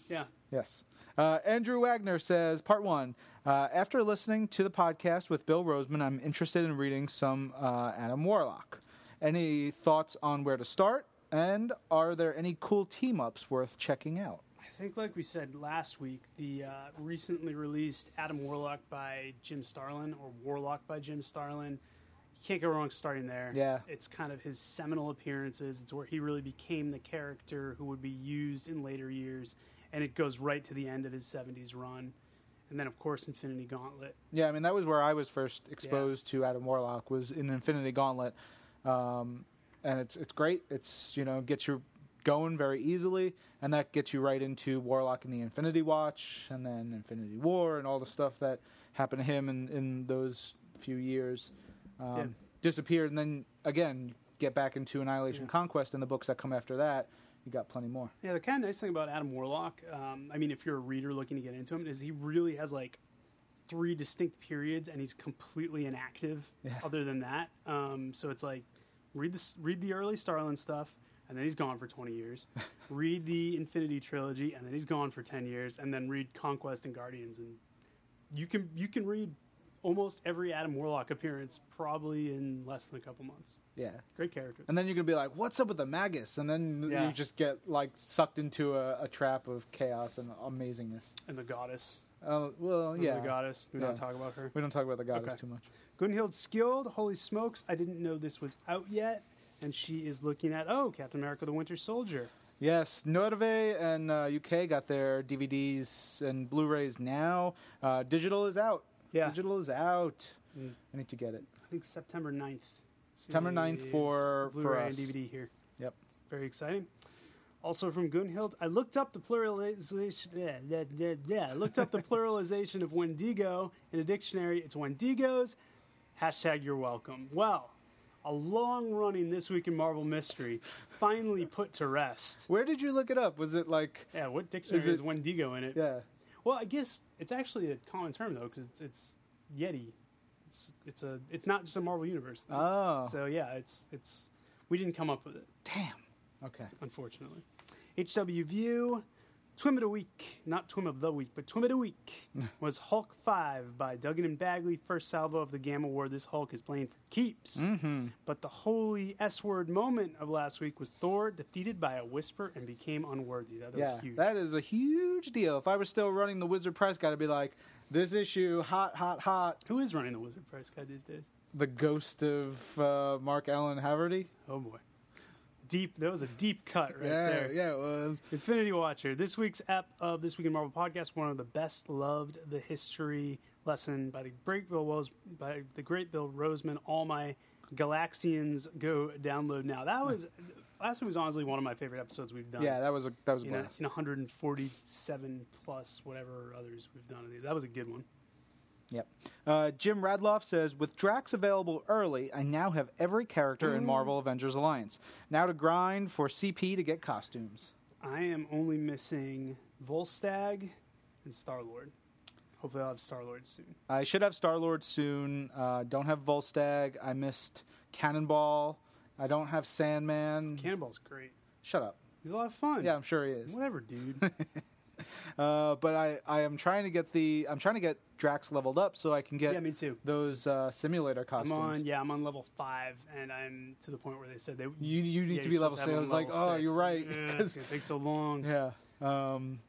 Yeah. Yes. Uh, Andrew Wagner says, Part one. Uh, after listening to the podcast with Bill Roseman, I'm interested in reading some uh, Adam Warlock. Any thoughts on where to start? And are there any cool team ups worth checking out? I think, like we said last week, the uh, recently released Adam Warlock by Jim Starlin, or Warlock by Jim Starlin, you can't go wrong starting there. Yeah. It's kind of his seminal appearances. It's where he really became the character who would be used in later years, and it goes right to the end of his 70s run. And then, of course, Infinity Gauntlet. Yeah, I mean that was where I was first exposed to Adam Warlock was in Infinity Gauntlet, um, and it's it's great. It's you know gets you going very easily, and that gets you right into Warlock and the Infinity Watch, and then Infinity War, and all the stuff that happened to him in in those few years. Um, Yeah. Disappeared, and then again get back into Annihilation Yeah. Conquest and the books that come after that. You got plenty more. Yeah, the kind of nice thing about Adam Warlock, um, I mean, if you're a reader looking to get into him, is he really has like three distinct periods, and he's completely inactive. Yeah. Other than that, um, so it's like read this, read the early Starlin stuff, and then he's gone for 20 years. read the Infinity trilogy, and then he's gone for 10 years, and then read Conquest and Guardians, and you can you can read almost every Adam Warlock appearance probably in less than a couple months. Yeah. Great character. And then you're gonna be like, "What's up with the Magus?" And then Yeah. you just get like sucked into a, a trap of chaos and amazingness. And the goddess. Uh, well, yeah, The goddess. We don't talk about her. we don't talk about the goddess Okay. too much. Gunhild Skilled, holy smokes, I didn't know this was out yet. And she is looking at, oh, Captain America the Winter Soldier. Yes, Norway and uh, UK got their DVDs and Blu-rays now. Uh, digital is out. Yeah. digital is out. Mm. I need to get it. I think September 9th. September 9th is for- for Blu-ray us. and DVD here. Yep. Very exciting. Also from Gunhild, I looked up the pluralization. Yeah, yeah, yeah. I looked up the pluralization of Wendigo in a dictionary. It's Wendigos. Hashtag you're welcome. Well, a long running this week in Marvel mystery finally put to rest. Where did you look it up? Was it like, Yeah, what dictionary Is it- Wendigo in it? yeah, Well, I guess it's actually a common term though, because it's, it's Yeti. It's it's a it's not just a Marvel universe. Thing. Oh. so yeah, it's it's we didn't come up with it, damn. Okay. unfortunately. HW View, Twim of the Week, not Twim of the Week, but Twim of the Week was Hulk Five by Duggan and Bagley. First salvo of the Gamma War. This Hulk is playing for keeps. Mm-hmm. But the holy S word moment of last week was Thor defeated by a whisper and became unworthy. That was Yeah, huge. that is a huge deal. If I was still running the Wizard Price Guide, I'd be like, this issue, hot, hot, hot. Who is running the Wizard Price Guide these days? The ghost of uh, Mark Allen Haverty. Oh boy. Deep that was a deep cut right yeah, there. yeah, it was. Infinity Watcher. This week's app of This Week in Marvel podcast, one of the best loved the history lesson by the great Bill Rose by the great Bill Roseman. All my Galaxians go download now. That was last week was honestly one of my favorite episodes we've done. Yeah, that was a that was a in, a, in 147 plus whatever others we've done of these. That was a good one. Yep. Uh, Jim Radloff says, with Drax available early, I now have every character in Marvel Avengers Alliance. Now to grind for CP to get costumes. I am only missing Volstagg and Star Lord. Hopefully, I'll have Star Lord soon. I should have Star Lord soon. Uh, don't have Volstagg. I missed Cannonball. I don't have Sandman. Cannonball's great. Shut up. He's a lot of fun. Yeah, I'm sure he is. Whatever, dude. Uh, but I, I am trying to get the I'm trying to get Drax leveled up so I can get yeah, me too. those uh, simulator I'm costumes. on. Yeah, I'm on level five, and I'm to the point where they said they. You you need yeah, to be level six. I was like, oh, you're right. Yeah, 'cause- it's gonna take so long. yeah, um,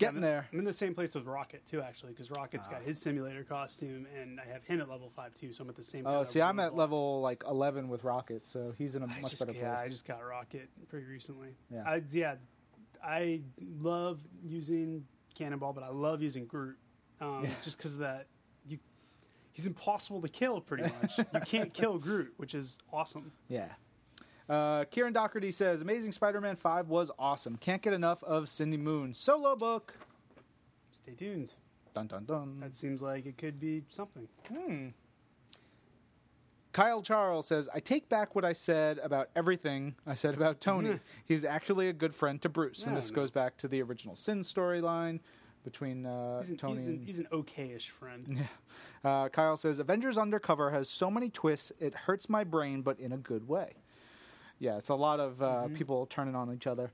getting I'm, there. I'm in the same place with Rocket too, actually, because Rocket's Ah. got his simulator costume, and I have him at level five too. So I'm at the same. Place. Oh, see, I'm at level. like 11 with Rocket, so he's in a I much just, better place. yeah, I just got Rocket pretty recently. Yeah. I, yeah, I love using Cannonball, but I love using Groot, um, Yeah. just because that you he's impossible to kill. Pretty much, you can't kill Groot, which is awesome. Yeah. Uh, Kieran Doherty says, "Amazing Spider-Man Five was awesome. Can't get enough of Cindy Moon solo book." Stay tuned. Dun dun dun. That seems like it could be something. Hmm. Kyle Charles says, I take back what I said about everything I said about Tony. He's actually a good friend to Bruce. and No, this no. goes back to the original Sin storyline between uh, He's an, Tony he's, an, and. he's an okayish friend. Yeah. Uh, Kyle says, Avengers Undercover has so many twists, it hurts my brain, but in a good way. Yeah, it's a lot of uh, Mm-hmm. people turning on each other.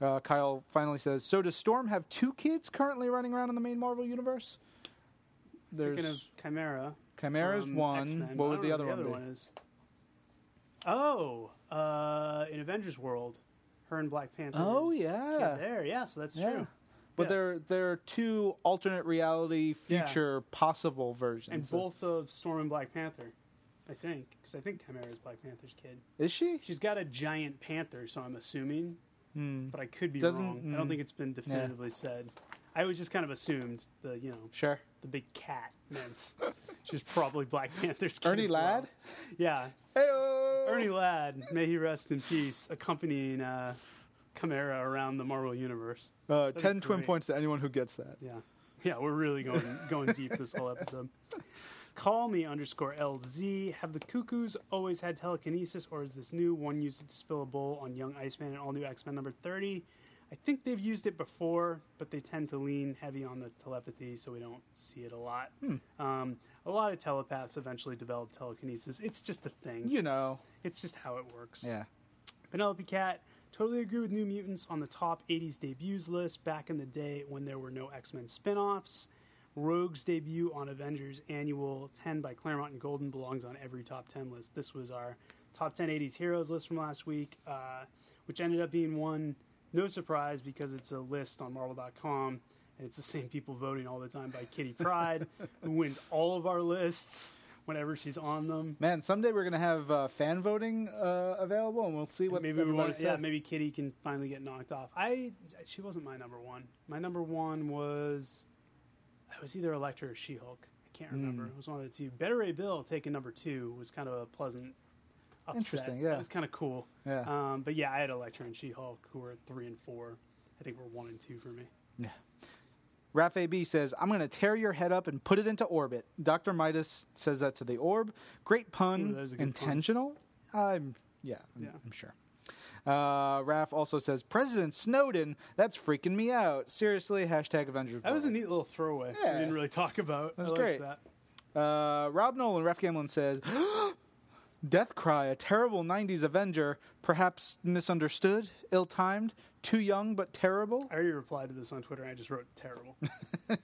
Uh, Kyle finally says, So does Storm have two kids currently running around in the main Marvel universe? There's Thinking of Chimera. Chimera's one. X-Men, what but I would don't the know other one be? is? Oh, uh, in Avengers World, her and Black Panther. Oh, yeah. there, yeah. So that's Yeah. true. But Yeah. there there are two alternate reality Yeah. future possible versions. And both of Storm and Black Panther, I think, because I think Chimera is Black Panther's kid. is she? She's got a giant panther, so I'm assuming, Hmm. but I could be Doesn't- wrong. I don't mm, think it's been definitively said. I was just kind of assumed the you know Sure. the big cat meant she's probably Black Panther's kid. Ernie well. Ladd. Yeah, Hey. Ernie Ladd, may he rest in peace, accompanying uh, Chimera around the Marvel universe. Uh, ten twin great. points to anyone who gets that. Yeah, yeah, we're really going going deep this whole episode. Call me underscore LZ. Have the Cuckoos always had telekinesis, or is this new? One used it to spill a bowl on Young Iceman and all new X Men number 30. I think they've used it before, but they tend to lean heavy on the telepathy, so we don't see it a lot. Um, a lot of telepaths eventually develop telekinesis. It's just a thing. You know. It's just how it works. Yeah. Penelope Cat, totally agree with New Mutants on the top 80s debuts list back in the day when there were no X Men spin offs. Rogue's debut on Avengers Annual 10 by Claremont and Golden belongs on every top 10 list. This was our top 10 80s heroes list from last week, uh, which ended up being one, no surprise, because it's a list on Marvel.com. And it's the same people voting all the time by Kitty Pryde, who wins all of our lists whenever she's on them. Man, someday we're gonna have uh, fan voting uh, available, and we'll see what maybe we want. Yeah, maybe Kitty can finally get knocked off. I she wasn't my number one. My number one was it was either Elektra or She Hulk. I can't remember. Hmm. It was one of the two. Beta Ray Bill taking number two was kind of a pleasant. Upset. Interesting, yeah. it was kind of cool. Yeah. Um, but yeah, I had Elektra and She Hulk, who were three and four. I think were one and two for me. Yeah. Raph AB says, I'm going to tear your head up and put it into orbit. Dr. Midas says that to the orb. Great pun. Ooh, that was a good pun. Intentional? I'm, yeah, I'm, Yeah. I'm sure. Uh, Raph also says, President Snowden, that's freaking me out. Seriously, hashtag Avengers. That was a neat little throwaway. Yeah. We didn't really talk about. That's I great. That. Uh, Rob Nolan, Ref Gamlin says, Deathcry, a terrible 90s Avenger, perhaps misunderstood, ill timed, too young but terrible. I already replied to this on Twitter. I just wrote terrible.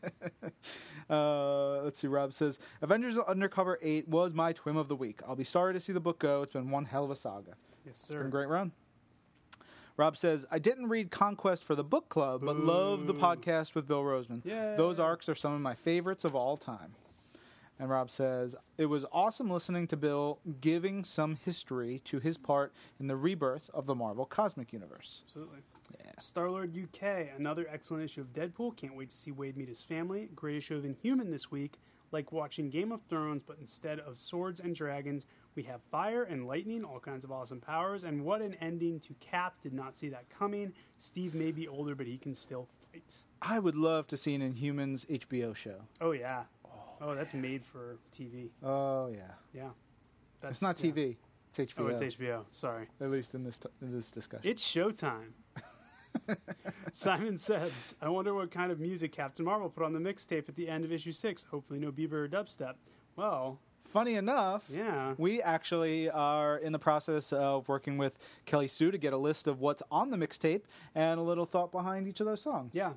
Uh, let's see. Rob says Avengers Undercover Eight was my twim of the week. I'll be sorry to see the book go. It's been one hell of a saga. yes, It's been sir. a great run. Rob says I didn't read Conquest for the book club, but love the podcast with Bill Roseman. Yay. Those arcs are some of my favorites of all time. And Rob says it was awesome listening to Bill giving some history to his part in the rebirth of the Marvel Cosmic Universe. Absolutely. Yeah. Star Lord UK, another excellent issue of Deadpool. Can't wait to see Wade meet his family. Great issue of Inhuman this week. Like watching Game of Thrones, but instead of swords and dragons, we have fire and lightning, all kinds of awesome powers. And what an ending to Cap! Did not see that coming. Steve may be older, but he can still fight. I would love to see an Inhumans HBO show. Oh yeah. Oh, that's made for TV. Oh yeah, Yeah. That's it's not yeah. TV. It's HBO. Oh, it's HBO. Sorry. At least in this t- in this discussion. It's showtime. Simon Sebs, I wonder what kind of music Captain Marvel put on the mixtape at the end of issue six. Hopefully, no Bieber or dubstep. Well, Funny enough, yeah. we actually are in the process of working with Kelly Sue to get a list of what's on the mixtape and a little thought behind each of those songs. Yeah.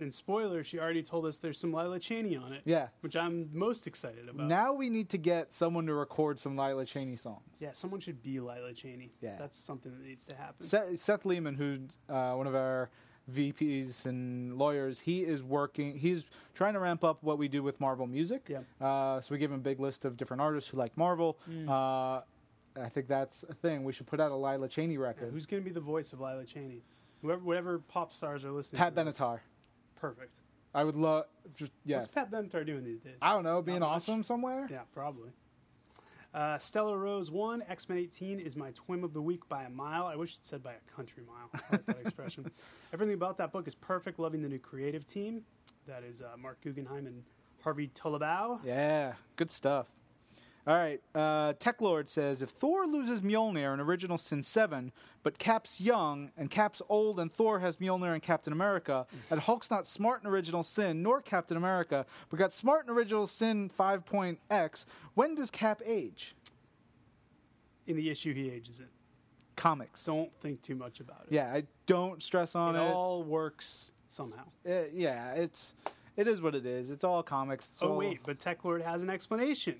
And spoiler, she already told us there's some Lila Cheney on it. Yeah. Which I'm most excited about. Now we need to get someone to record some Lila Cheney songs. yeah, someone should be Lila Cheney. Yeah. That's something that needs to happen. Seth, Seth Lehman, who's uh, one of our VPs and lawyers, he is working. He's trying to ramp up what we do with Marvel music. Yeah. Uh, so we give him a big list of different artists who like Marvel. Mm. Uh, I think that's a thing. We should put out a Lila Cheney record. Yeah, who's going to be the voice of Lila Cheney? Whoever, whatever pop stars are listening Pat to this. Perfect. I would love. Just yes. What's Pat Benatar doing these days? I don't know, being awesome somewhere. Yeah, probably. Uh, Stella Rose 1, X Men 18 is my twim of the week by a mile. I wish it said by a country mile. I like that expression. Everything about that book is perfect. Loving the new creative team. That is uh, Marc Guggenheim and Harvey Tolibao. Yeah, good stuff. All right, uh, Tech Lord says if Thor loses Mjolnir in Original Sin 7, but Cap's young and Cap's old and Thor has Mjolnir and Captain America, and Hulk's not smart in Original Sin nor Captain America, but got smart in Original Sin 5.x, when does Cap age? In the issue he ages in. Comics. Don't think too much about it. Yeah, I don't stress on it it. all works somehow. Uh, yeah, it's it is what it is. It's all comics. It's oh all- wait, but Tech Lord has an explanation.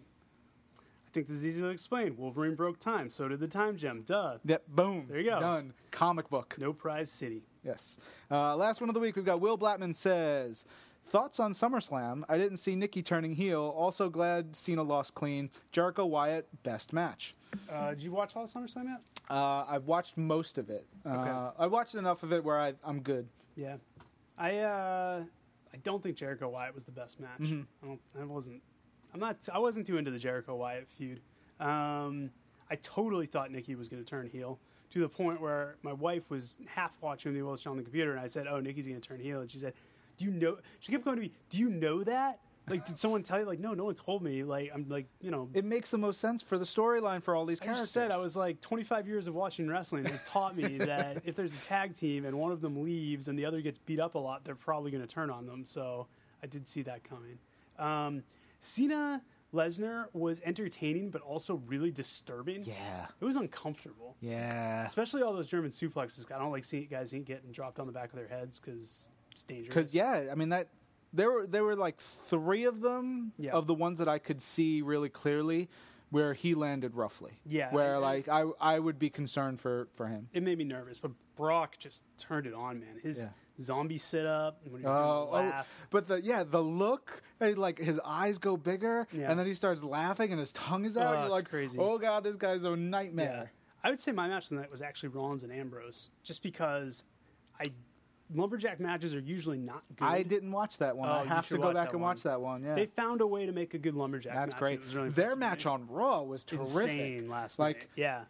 I think this is easy to explain. Wolverine broke time, so did the time gem. Duh. Yep, boom. There you go. Done. Comic book. No prize city. Yes. Uh, last one of the week, we've got Will Blattman says, Thoughts on SummerSlam? I didn't see Nikki turning heel. Also glad Cena lost clean. Jericho Wyatt, best match. Uh, did you watch all of SummerSlam yet? Uh, I've watched most of it. Uh, Okay. I watched enough of it where I, I'm good. Yeah, I uh, I don't think Jericho Wyatt was the best match. Mhm. I don't. I wasn't. I'm not. I wasn't too into the Jericho Wyatt feud. Um, I totally thought Nikki was going to turn heel to the point where my wife was half watching the Welsh on the computer, and I said, "Oh, Nikki's going to turn heel," and she said, "Do you know?" She kept going to me, "Do you know that?" Like, did someone tell you? Like, no, no one told me. Like, I'm like, you know, It makes the most sense for the storyline for all these I characters. just said I was like 25 years of watching wrestling has taught me that if there's a tag team and one of them leaves and the other gets beat up a lot, they're probably going to turn on them. So I did see that coming. Um, Cena Lesnar was entertaining, but also really disturbing. Yeah. It was uncomfortable, Yeah. especially all those German suplexes. I don't like seeing guys getting dropped on the back of their heads because it's dangerous. Because yeah, I mean that there were there were like three of them Yeah. of the ones that I could see really clearly where he landed roughly. Yeah, Where and- like I I would be concerned for for him. it made me nervous, but Brock just turned it on, man. His Yeah. Zombie sit up when he was Oh, doing oh, the laugh. but the yeah the look eh, like his eyes go bigger Yeah. and then he starts laughing and his tongue is out. Oh, You're like, crazy. oh god, this guy's a nightmare. I would say my match tonight was actually Rollins and Ambrose, just because I lumberjack matches are usually not good. I didn't watch that one. Oh, I have to go back and one. watch that one. Yeah, They found a way to make a good lumberjack. that's match. great. Really Their match on Raw was terrific. insane last Like, night. Yeah,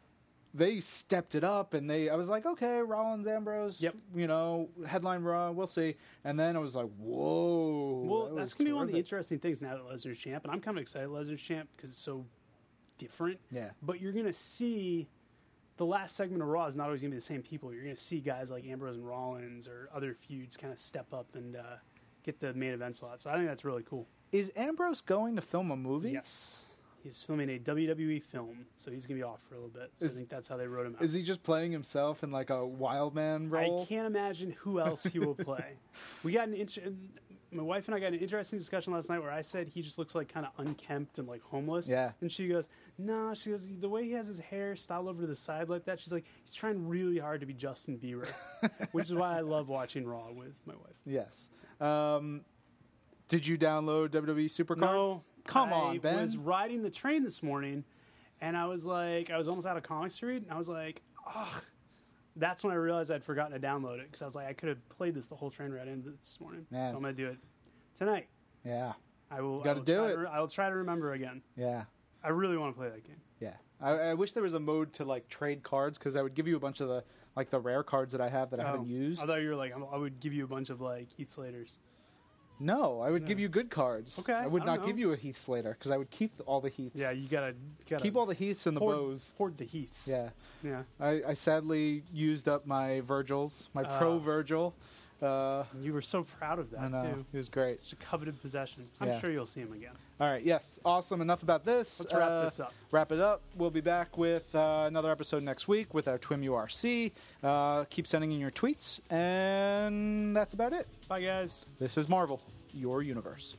they stepped it up and they I was like, okay, Rollins Ambrose, Yep. you know, headline Raw, we'll see. And then I was like, whoa. well, that that's gonna be one of the interesting things now that Lesnar's champ, and I'm kind of excited Lesnar's champ because it's so different. Yeah. But you're gonna see the last segment of Raw is not always gonna be the same people. You're gonna see guys like Ambrose and Rollins or other feuds kind of step up and uh, get the main event slot. So I think that's really cool. Is Ambrose going to film a movie? Yes. He's filming a WWE film, so he's going to be off for a little bit. So Is- I think that's how they wrote him out. Is he just playing himself in like a wild man role? I can't imagine who else he will play. we got an inter- my wife and I got an interesting discussion last night where I said he just looks like kind of unkempt and like homeless. Yeah. And she goes, "No." She goes, "The way he has his hair styled over to the side like that." She's like, "He's trying really hard to be Justin Bieber," which is why I love watching Raw with my wife. Yes. Um, did you download WWE Supercard? No, Come I on, Ben. was riding the train this morning, and I was like, I was almost out of comics to read, and I was like, ugh. That's when I realized I'd forgotten to download it because I was like, I could have played this the whole train ride in this morning. Man. So I'm gonna do it tonight. Yeah. I will. I will do try it. To re- I will try to remember again. Yeah. I really want to play that game. Yeah. I, I wish there was a mode to like trade cards because I would give you a bunch of the like the rare cards that I have that I haven't Oh, used. I thought you were like, I would give you a bunch of like Heath Slaters. No, I would give you good cards. Okay, I would I not don't give know. you a Heath Slater because I would keep all the Heaths. Yeah, you gotta, gotta Keep all the Heaths and the hoard, bows. hoard the Heaths. Yeah. yeah. I, I sadly used up my Virgils, my pro Ah. Virgil. Uh, You were so proud of that too. It was great. Such a coveted possession. I'm Yeah. sure you'll see him again. All right. Yes. Awesome. Enough about this. Let's wrap Uh, this up. Wrap it up. We'll be back with uh, another episode next week with our Twim URC. Uh, keep sending in your tweets, and that's about it. Bye, guys. This is Marvel, your universe.